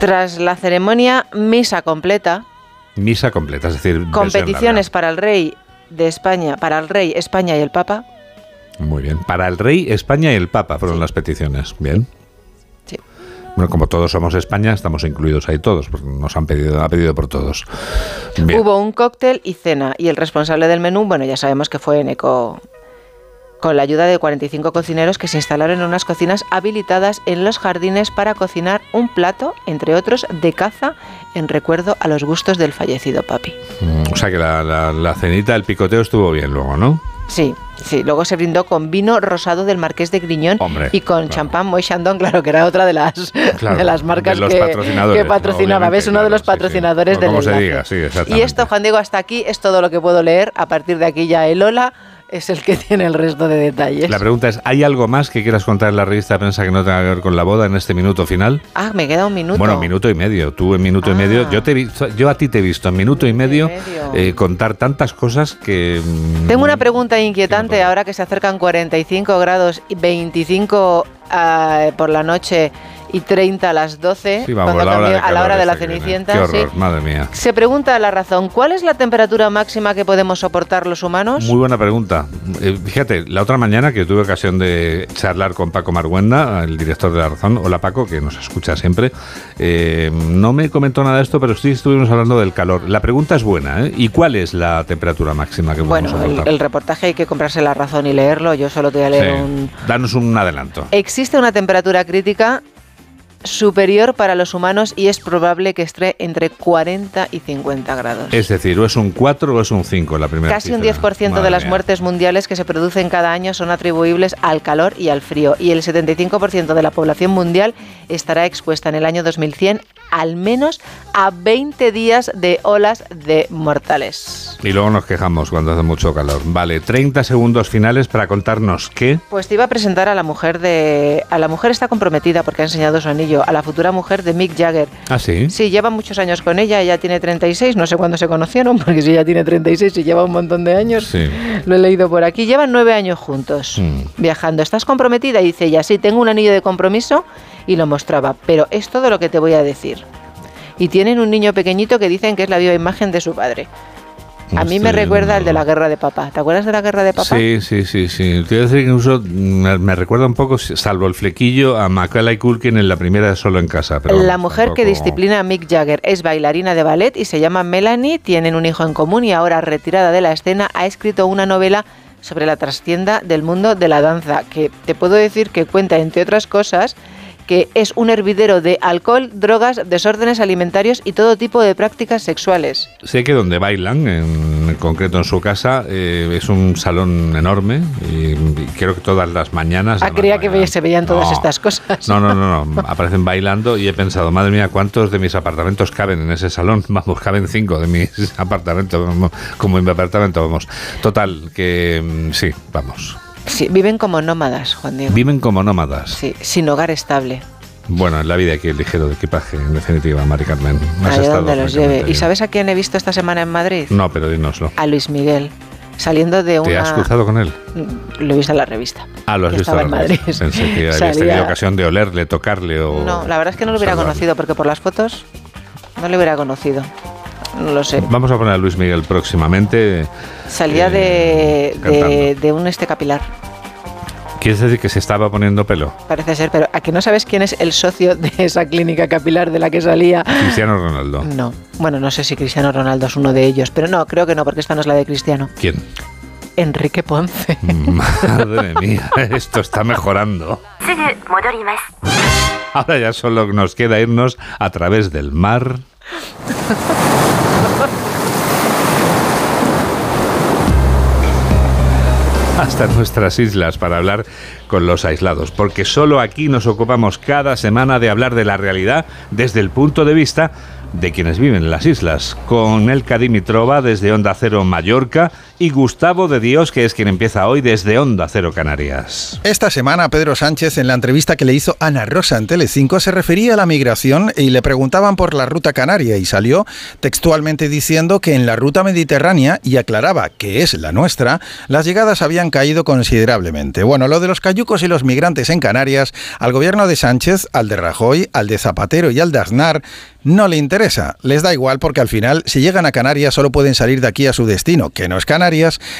Tras la ceremonia, misa completa, Misa completa, es decir, competiciones para el rey de España, para el rey, España y el Papa. Muy bien. Para el rey, España y el Papa fueron las peticiones. Bien. Bueno, como todos somos España, estamos incluidos ahí todos, porque nos han pedido, ha pedido por todos. Bien. Hubo un cóctel y cena, y el responsable del menú, bueno, ya sabemos que fue Eneco, con la ayuda de 45 cocineros que se instalaron en unas cocinas habilitadas en los jardines para cocinar un plato, entre otros, de caza en recuerdo a los gustos del fallecido papi. Mm, O sea que la, la- la cenita, el picoteo estuvo bien luego, ¿no? Sí, sí. Luego se brindó con vino rosado del Marqués de Griñón Hombre, y con champán Moët Chandon, claro, que era otra de las, Claro, de las marcas de que, patrocinaba. ¿Ves? Uno de los patrocinadores del como se diga, sí. Y esto, Juan Diego, hasta aquí es todo lo que puedo leer. A partir de aquí ya el Ola es el que tiene el resto de detalles. La pregunta es, ¿hay algo más que quieras contar en la revista de prensa que no tenga que ver con la boda en este minuto final? Ah, me queda un minuto. Bueno, minuto y medio. Tú en minuto y medio. Yo te he visto- yo a ti te he visto en minuto y medio, medio. eh, contar tantas cosas que. mm, Tengo una pregunta inquietante ahora que se acercan 45 grados y 25 ah, por la noche y 30 a las 12, Sí, vamos, cuando la hora cambie- de a la hora de la. Cenicienta. Qué sí. horror, madre mía. Se pregunta la razón, ¿cuál es la temperatura máxima que podemos soportar los humanos? Muy buena pregunta. Eh, fíjate, la otra mañana que tuve ocasión de charlar con Paco Marguenda, el director de La Razón, hola Paco, que nos escucha siempre, eh, no me comentó nada de esto, pero sí estuvimos hablando del calor. La pregunta es buena, ¿eh? ¿Y cuál es la temperatura máxima que podemos Bueno, el, soportar? el reportaje hay que comprarse la razón y leerlo, yo solo te voy a leer Sí. un... Danos un adelanto. Existe una temperatura crítica superior para los humanos y es probable que esté entre 40 y 50 grados. Es decir, o es un 4 o es un 5 la primera Casi un cifra. 10% de Madre las mía. muertes mundiales que se producen cada año son atribuibles al calor y al frío y el 75% de la población mundial estará expuesta en el año 2100 al menos a 20 días de olas de mortales. Y luego nos quejamos cuando hace mucho calor. Vale, 30 segundos finales para contarnos qué. Pues te iba a presentar a la mujer de a la mujer está comprometida porque ha enseñado su anillo a la futura mujer de Mick Jagger. Ah, sí. Sí, lleva muchos años con ella, ella tiene 36, no sé cuándo se conocieron, porque si ella tiene 36 y lleva un montón de años, Sí. lo he leído por aquí, llevan nueve años juntos, Mm. viajando. ¿Estás comprometida? Y dice ella, sí, tengo un anillo de compromiso y lo mostraba, pero es todo lo que te voy a decir. Y tienen un niño pequeñito que dicen que es la viva imagen de su padre. A mí me recuerda el de la guerra de papá. ¿Te acuerdas de la guerra de papá? Sí, sí, sí, sí. Te iba a decir que incluso me, me recuerda un poco, salvo el flequillo, a Macaulay Culkin en la primera de Solo en Casa. Pero la mujer que disciplina a Mick Jagger es bailarina de ballet y se llama Melanie, tienen un hijo en común y ahora retirada de la escena ha escrito una novela sobre la trastienda del mundo de la danza, que te puedo decir que cuenta, entre otras cosas, que es un hervidero de alcohol, drogas, desórdenes alimentarios y todo tipo de prácticas sexuales. Sé que donde bailan, en, concreto en su casa, eh, es un salón enorme y, y creo que todas las mañanas... Ah, creía que se veían todas No. estas cosas. No, no, no, no, aparecen bailando y he pensado, madre mía, ¿cuántos de mis apartamentos caben en ese salón? Vamos, caben cinco de mis apartamentos, como en mi apartamento, vamos. Total, que mm, sí, vamos. Sí, viven como nómadas, Juan Diego. Viven como nómadas. Sí, sin hogar estable. Bueno, en la vida hay que ir ligero de equipaje, en definitiva, Mari Carmen. Has Allá donde los lleve. ¿Y sabes a quién he visto esta semana en Madrid? No, pero dínoslo. A Luis Miguel. Saliendo de una... ¿Te has cruzado con él? Lo he visto en la revista. Ah, lo has visto en la en Madrid. revista. Pensé que habías tenido ocasión de olerle, tocarle o... No, la verdad es que no lo hubiera saludarle. conocido porque por las fotos no lo hubiera conocido. No lo sé. Vamos a poner a Luis Miguel próximamente. Salía Eh, de, de, de un este capilar, ¿Quieres decir que se estaba poniendo pelo? parece ser, pero ¿a que no sabes quién es el socio de esa clínica capilar de la que salía? Cristiano Ronaldo. No. Bueno, no sé si Cristiano Ronaldo es uno de ellos, pero no, creo que no, porque esta no es la de Cristiano. ¿Quién? Enrique Ponce. Madre mía, esto está mejorando. Ahora ya solo nos queda irnos a través del mar. hasta nuestras islas para hablar con los aislados, porque solo aquí nos ocupamos cada semana de hablar de la realidad desde el punto de vista de quienes viven en las islas, con Elka Dimitrova desde Onda Cero Mallorca y Gustavo de Dios, que es quien empieza hoy desde Onda Cero Canarias. Esta semana Pedro Sánchez en la entrevista que le hizo Ana Rosa en Telecinco se refería a la migración y le preguntaban por la ruta canaria y salió textualmente diciendo que en la ruta mediterránea y aclaraba que es la nuestra, las llegadas habían caído considerablemente. Bueno, lo de los cayucos y los migrantes en Canarias, al gobierno de Sánchez, al de Rajoy, al de Zapatero y al de Aznar no le interesa, les da igual porque al final si llegan a Canarias solo pueden salir de aquí a su destino, que no es Canarias,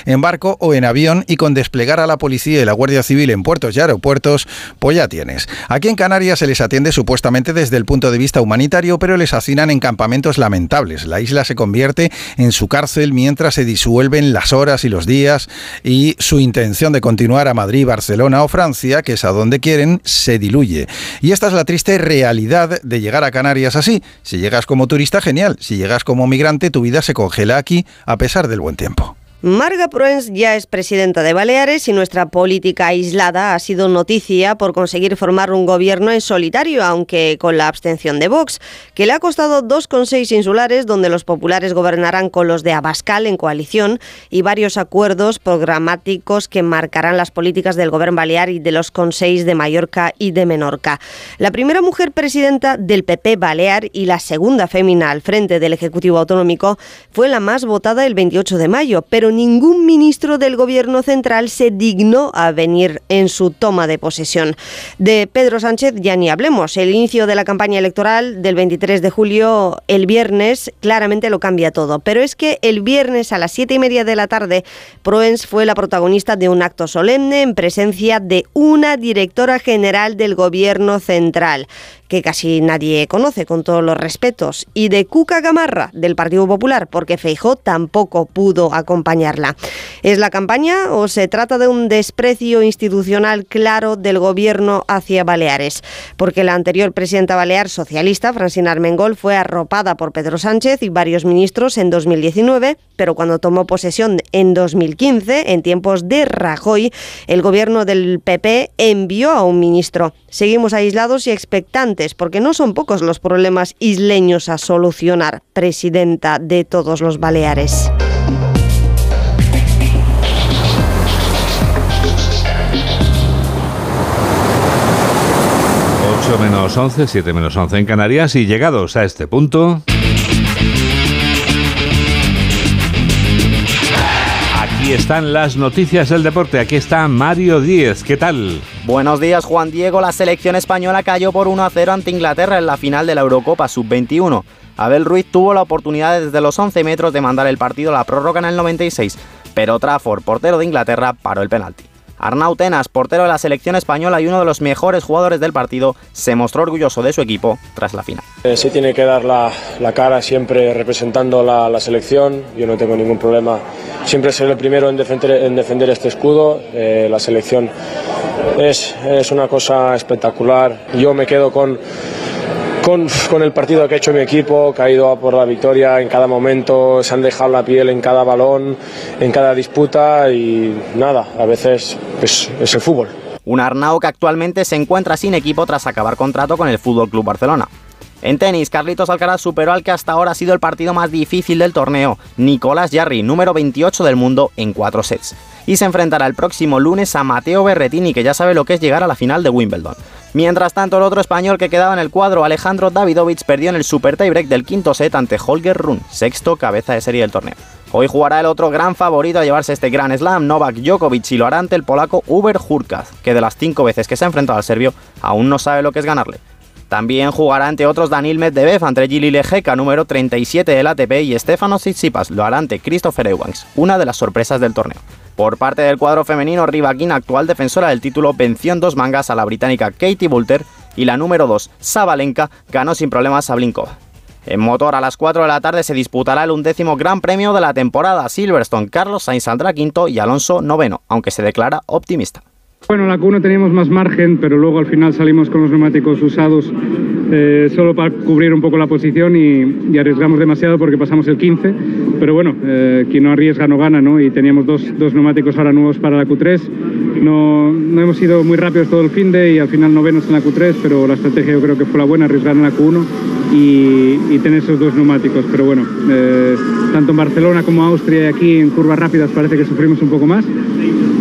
en barco o en avión y con desplegar a la policía y la Guardia Civil en puertos y aeropuertos, pues ya tienes. Aquí en Canarias se les atiende supuestamente desde el punto de vista humanitario, pero les hacinan en campamentos lamentables. La isla se convierte en su cárcel mientras se disuelven las horas y los días y su intención de continuar a Madrid, Barcelona o Francia, que es a donde quieren, se diluye. Y esta es la triste realidad de llegar a Canarias así. Si llegas como turista, genial. Si llegas como migrante, tu vida se congela aquí a pesar del buen tiempo. Marga Proens ya es presidenta de Baleares y nuestra política aislada ha sido noticia por conseguir formar un gobierno en solitario, aunque con la abstención de Vox, que le ha costado 2,6 insulares donde los populares gobernarán con los de Abascal en coalición y varios acuerdos programáticos que marcarán las políticas del gobierno balear y de los consejos de Mallorca y de Menorca. La primera mujer presidenta del PP Balear y la segunda fémina al frente del Ejecutivo Autonómico fue la más votada el 28 de mayo, pero ningún ministro del gobierno central se dignó a venir en su toma de posesión. De Pedro Sánchez ya ni hablemos. El inicio de la campaña electoral del 23 de julio, el viernes, claramente lo cambia todo. Pero es que el viernes a las siete y media de la tarde, Proens fue la protagonista de un acto solemne en presencia de una directora general del gobierno central que casi nadie conoce, con todos los respetos, y de Cuca Gamarra, del Partido Popular, porque Feijó tampoco pudo acompañarla. ¿Es la campaña o se trata de un desprecio institucional claro del gobierno hacia Baleares? Porque la anterior presidenta balear socialista, Francina Armengol, fue arropada por Pedro Sánchez y varios ministros en 2019, pero cuando tomó posesión en 2015, en tiempos de Rajoy, el gobierno del PP envió a un ministro. Seguimos aislados y expectantes porque no son pocos los problemas isleños a solucionar, presidenta de todos los Baleares. Menos 11, 7 menos 11 en Canarias y llegados a este punto... Aquí están las noticias del deporte. Aquí está Mario Díez. ¿Qué tal? Buenos días, Juan Diego. La selección española cayó por 1 a 0 ante Inglaterra en la final de la Eurocopa Sub-21. Abel Ruiz tuvo la oportunidad desde los 11 metros de mandar el partido a la prórroga en el 96, pero Trafford, portero de Inglaterra, paró el penalti. Arnau Tenas, portero de la selección española y uno de los mejores jugadores del partido, se mostró orgulloso de su equipo tras la final. Eh, se tiene que dar la, cara siempre representando la, la, selección. Yo no tengo ningún problema. Siempre ser el primero en defender, en defender este escudo. Eh, la selección es, es una cosa espectacular. Yo me quedo con, con, el partido que ha hecho mi equipo, que ha ido por la victoria en cada momento, se han dejado la piel en cada balón, en cada disputa y nada, a veces pues, es el fútbol. Un Arnau que actualmente se encuentra sin equipo tras acabar contrato con el Fútbol Club Barcelona. En tenis, Carlitos Alcaraz superó al que hasta ahora ha sido el partido más difícil del torneo, Nicolás Jarry, número 28 del mundo, en 4 sets. Y se enfrentará el próximo lunes a Mateo Berretini, que ya sabe lo que es llegar a la final de Wimbledon. Mientras tanto, el otro español que quedaba en el cuadro, Alejandro Davidovich, perdió en el super tiebreak del quinto set ante Holger Run, sexto cabeza de serie del torneo. Hoy jugará el otro gran favorito a llevarse este Gran Slam, Novak Djokovic, y lo hará ante el polaco Uber Hurkacz, que de las cinco veces que se ha enfrentado al serbio, aún no sabe lo que es ganarle. También jugará ante otros Danil Medvedev, ante Gili Lejeka, número 37 del ATP, y Stefano Tsitsipas lo hará ante Christopher Ewans, una de las sorpresas del torneo. Por parte del cuadro femenino, Rivaquina, actual defensora del título, venció en dos mangas a la británica Katie Boulter y la número 2, Sabalenka, ganó sin problemas a Blinkova. En motor a las 4 de la tarde se disputará el undécimo Gran Premio de la temporada Silverstone. Carlos Sainz saldrá quinto y Alonso noveno, aunque se declara optimista. Bueno, en la Q1 teníamos más margen, pero luego al final salimos con los neumáticos usados eh, solo para cubrir un poco la posición y, y, arriesgamos demasiado porque pasamos el 15. Pero bueno, eh, quien no arriesga no gana, ¿no? Y teníamos dos, dos, neumáticos ahora nuevos para la Q3. No, no hemos sido muy rápidos todo el fin de y al final novenos en la Q3, pero la estrategia yo creo que fue la buena, arriesgar en la Q1 y, y tener esos dos neumáticos. Pero bueno, eh, tanto en Barcelona como Austria y aquí en curvas rápidas parece que sufrimos un poco más.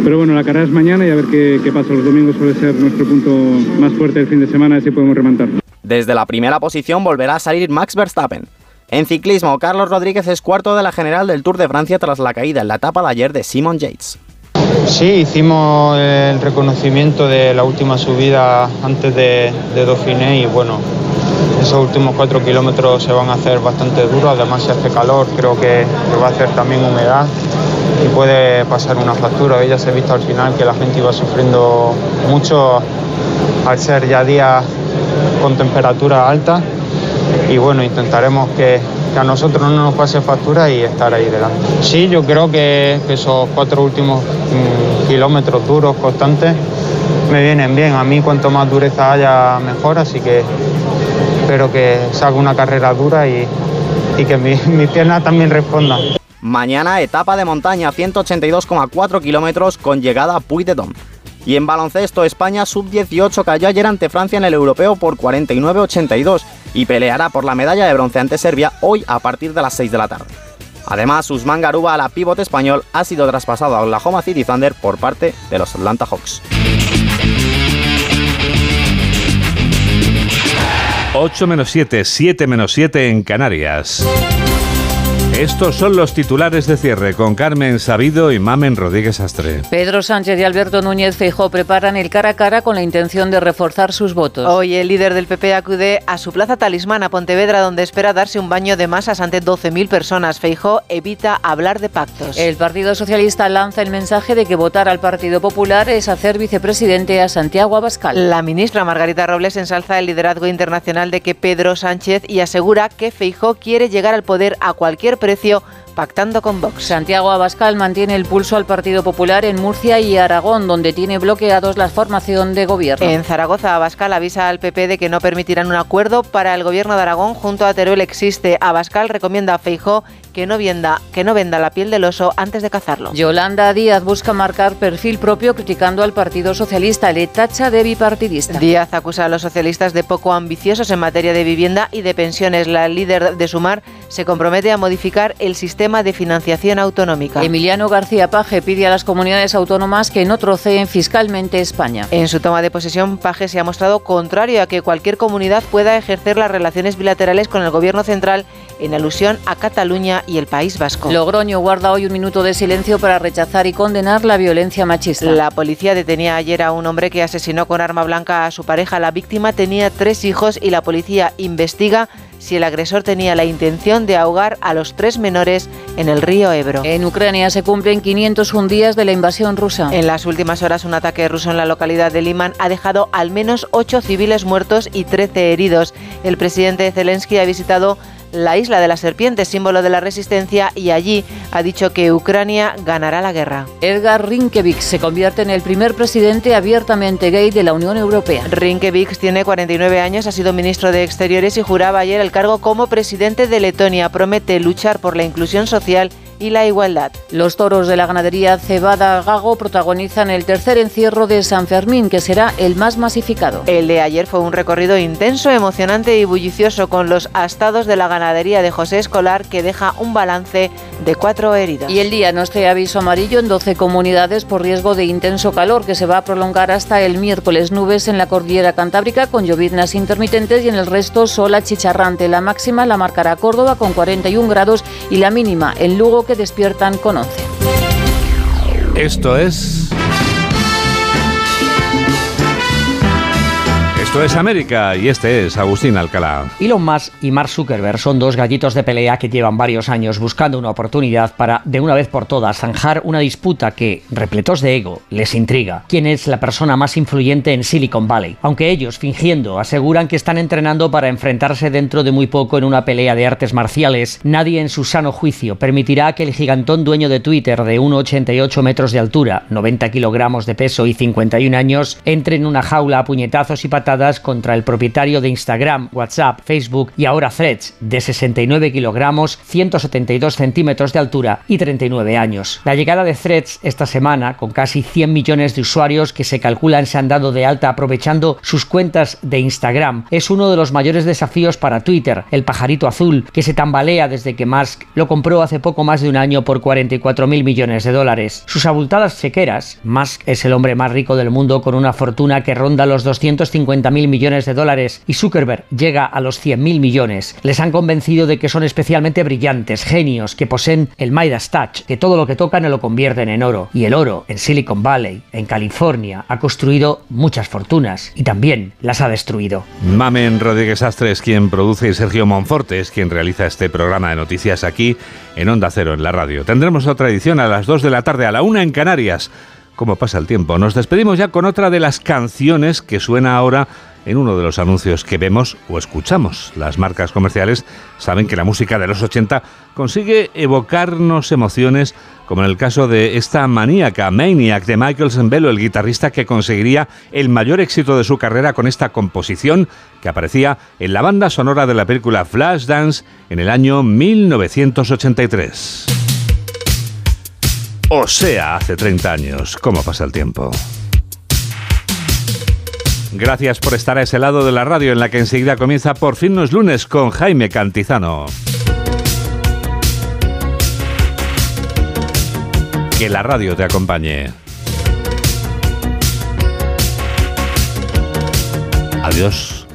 Pero bueno, la carrera es mañana y a ver qué, qué pasa. Los domingos suele ser nuestro punto más fuerte del fin de semana, así podemos remontar. Desde la primera posición volverá a salir Max Verstappen. En ciclismo, Carlos Rodríguez es cuarto de la general del Tour de Francia tras la caída en la etapa de ayer de Simon Yates. Sí, hicimos el reconocimiento de la última subida antes de, de Dauphiné y bueno, esos últimos cuatro kilómetros se van a hacer bastante duros, además si hace calor creo que, que va a hacer también humedad puede pasar una factura. Ya se ha visto al final que la gente iba sufriendo mucho al ser ya días con temperatura alta y bueno, intentaremos que, a nosotros no nos pase factura y estar ahí delante. Sí, yo creo que, esos cuatro últimos mmm, kilómetros duros, constantes, me vienen bien. A mí cuanto más dureza haya, mejor, así que espero que salga una carrera dura y, que mi, mis piernas también respondan. Mañana etapa de montaña 182,4 kilómetros con llegada a Puy de Dom. Y en baloncesto, España sub-18 cayó ayer ante Francia en el europeo por 49-82 y peleará por la medalla de bronce ante Serbia hoy a partir de las 6 de la tarde. Además, Usman Garuba, la pivote español, ha sido traspasado a Oklahoma City Thunder por parte de los Atlanta Hawks. 8 menos 7, 7 menos 7 en Canarias. Estos son los titulares de cierre con Carmen Sabido y Mamen Rodríguez Astre. Pedro Sánchez y Alberto Núñez Feijó preparan el cara a cara con la intención de reforzar sus votos. Hoy el líder del PP acude a su plaza talismán a Pontevedra donde espera darse un baño de masas ante 12.000 personas. Feijó evita hablar de pactos. El Partido Socialista lanza el mensaje de que votar al Partido Popular es hacer vicepresidente a Santiago Abascal. La ministra Margarita Robles ensalza el liderazgo internacional de que Pedro Sánchez y asegura que Feijó quiere llegar al poder a cualquier precio pactando con Vox. Santiago Abascal mantiene el pulso al Partido Popular en Murcia y Aragón, donde tiene bloqueados la formación de gobierno. En Zaragoza, Abascal avisa al PP de que no permitirán un acuerdo para el gobierno de Aragón junto a Teruel existe. Abascal recomienda a Feijó que no, venda, que no venda la piel del oso antes de cazarlo. Yolanda Díaz busca marcar perfil propio criticando al Partido Socialista. Le tacha de bipartidista. Díaz acusa a los socialistas de poco ambiciosos en materia de vivienda y de pensiones. La líder de Sumar se compromete a modificar el sistema de financiación autonómica. Emiliano García Paje pide a las comunidades autónomas que no troceen fiscalmente España. En su toma de posesión, Paje se ha mostrado contrario a que cualquier comunidad pueda ejercer las relaciones bilaterales con el gobierno central en alusión a Cataluña y el País Vasco. Logroño guarda hoy un minuto de silencio para rechazar y condenar la violencia machista. La policía detenía ayer a un hombre que asesinó con arma blanca a su pareja. La víctima tenía tres hijos y la policía investiga si el agresor tenía la intención de ahogar a los tres menores en el río Ebro. En Ucrania se cumplen 501 días de la invasión rusa. En las últimas horas, un ataque ruso en la localidad de Liman ha dejado al menos ocho civiles muertos y 13 heridos. El presidente Zelensky ha visitado la isla de la serpiente, símbolo de la resistencia, y allí ha dicho que Ucrania ganará la guerra. Edgar Rinkevich se convierte en el primer presidente abiertamente gay de la Unión Europea. Rinkevich tiene 49 años, ha sido ministro de Exteriores y juraba ayer el cargo como presidente de Letonia. Promete luchar por la inclusión social y la igualdad. Los toros de la ganadería Cebada Gago protagonizan el tercer encierro de San Fermín, que será el más masificado. El de ayer fue un recorrido intenso, emocionante y bullicioso con los astados de la ganadería de José Escolar, que deja un balance de cuatro heridos. Y el día no esté aviso amarillo en 12 comunidades por riesgo de intenso calor, que se va a prolongar hasta el miércoles. Nubes en la cordillera cantábrica con lloviznas intermitentes y en el resto sola chicharrante. La máxima la marcará Córdoba con 41 grados y la mínima en Lugo que despiertan con 11. Esto es... Esto es América y este es Agustín Alcalá. Elon Musk y Mark Zuckerberg son dos gallitos de pelea que llevan varios años buscando una oportunidad para, de una vez por todas, zanjar una disputa que, repletos de ego, les intriga. ¿Quién es la persona más influyente en Silicon Valley? Aunque ellos, fingiendo, aseguran que están entrenando para enfrentarse dentro de muy poco en una pelea de artes marciales, nadie en su sano juicio permitirá que el gigantón dueño de Twitter de 1,88 metros de altura, 90 kilogramos de peso y 51 años entre en una jaula a puñetazos y patadas contra el propietario de Instagram, WhatsApp, Facebook y ahora Threads, de 69 kilogramos, 172 centímetros de altura y 39 años. La llegada de Threads esta semana, con casi 100 millones de usuarios que se calculan se han dado de alta aprovechando sus cuentas de Instagram, es uno de los mayores desafíos para Twitter, el pajarito azul, que se tambalea desde que Musk lo compró hace poco más de un año por 44 mil millones de dólares. Sus abultadas chequeras, Musk es el hombre más rico del mundo con una fortuna que ronda los 250 mil millones de dólares y Zuckerberg llega a los 100 mil millones, les han convencido de que son especialmente brillantes, genios, que poseen el Midas Touch, que todo lo que tocan lo convierten en oro. Y el oro en Silicon Valley, en California, ha construido muchas fortunas y también las ha destruido. Mamen Rodríguez Astre es quien produce y Sergio Monforte es quien realiza este programa de noticias aquí en Onda Cero, en la radio. Tendremos otra edición a las 2 de la tarde, a la 1 en Canarias cómo pasa el tiempo. Nos despedimos ya con otra de las canciones que suena ahora en uno de los anuncios que vemos o escuchamos. Las marcas comerciales saben que la música de los 80 consigue evocarnos emociones, como en el caso de esta maníaca Maniac de Michael Sembello, el guitarrista que conseguiría el mayor éxito de su carrera con esta composición que aparecía en la banda sonora de la película Flashdance en el año 1983. O sea, hace 30 años. ¿Cómo pasa el tiempo? Gracias por estar a ese lado de la radio en la que enseguida comienza Por fin no es lunes con Jaime Cantizano. Que la radio te acompañe. Adiós.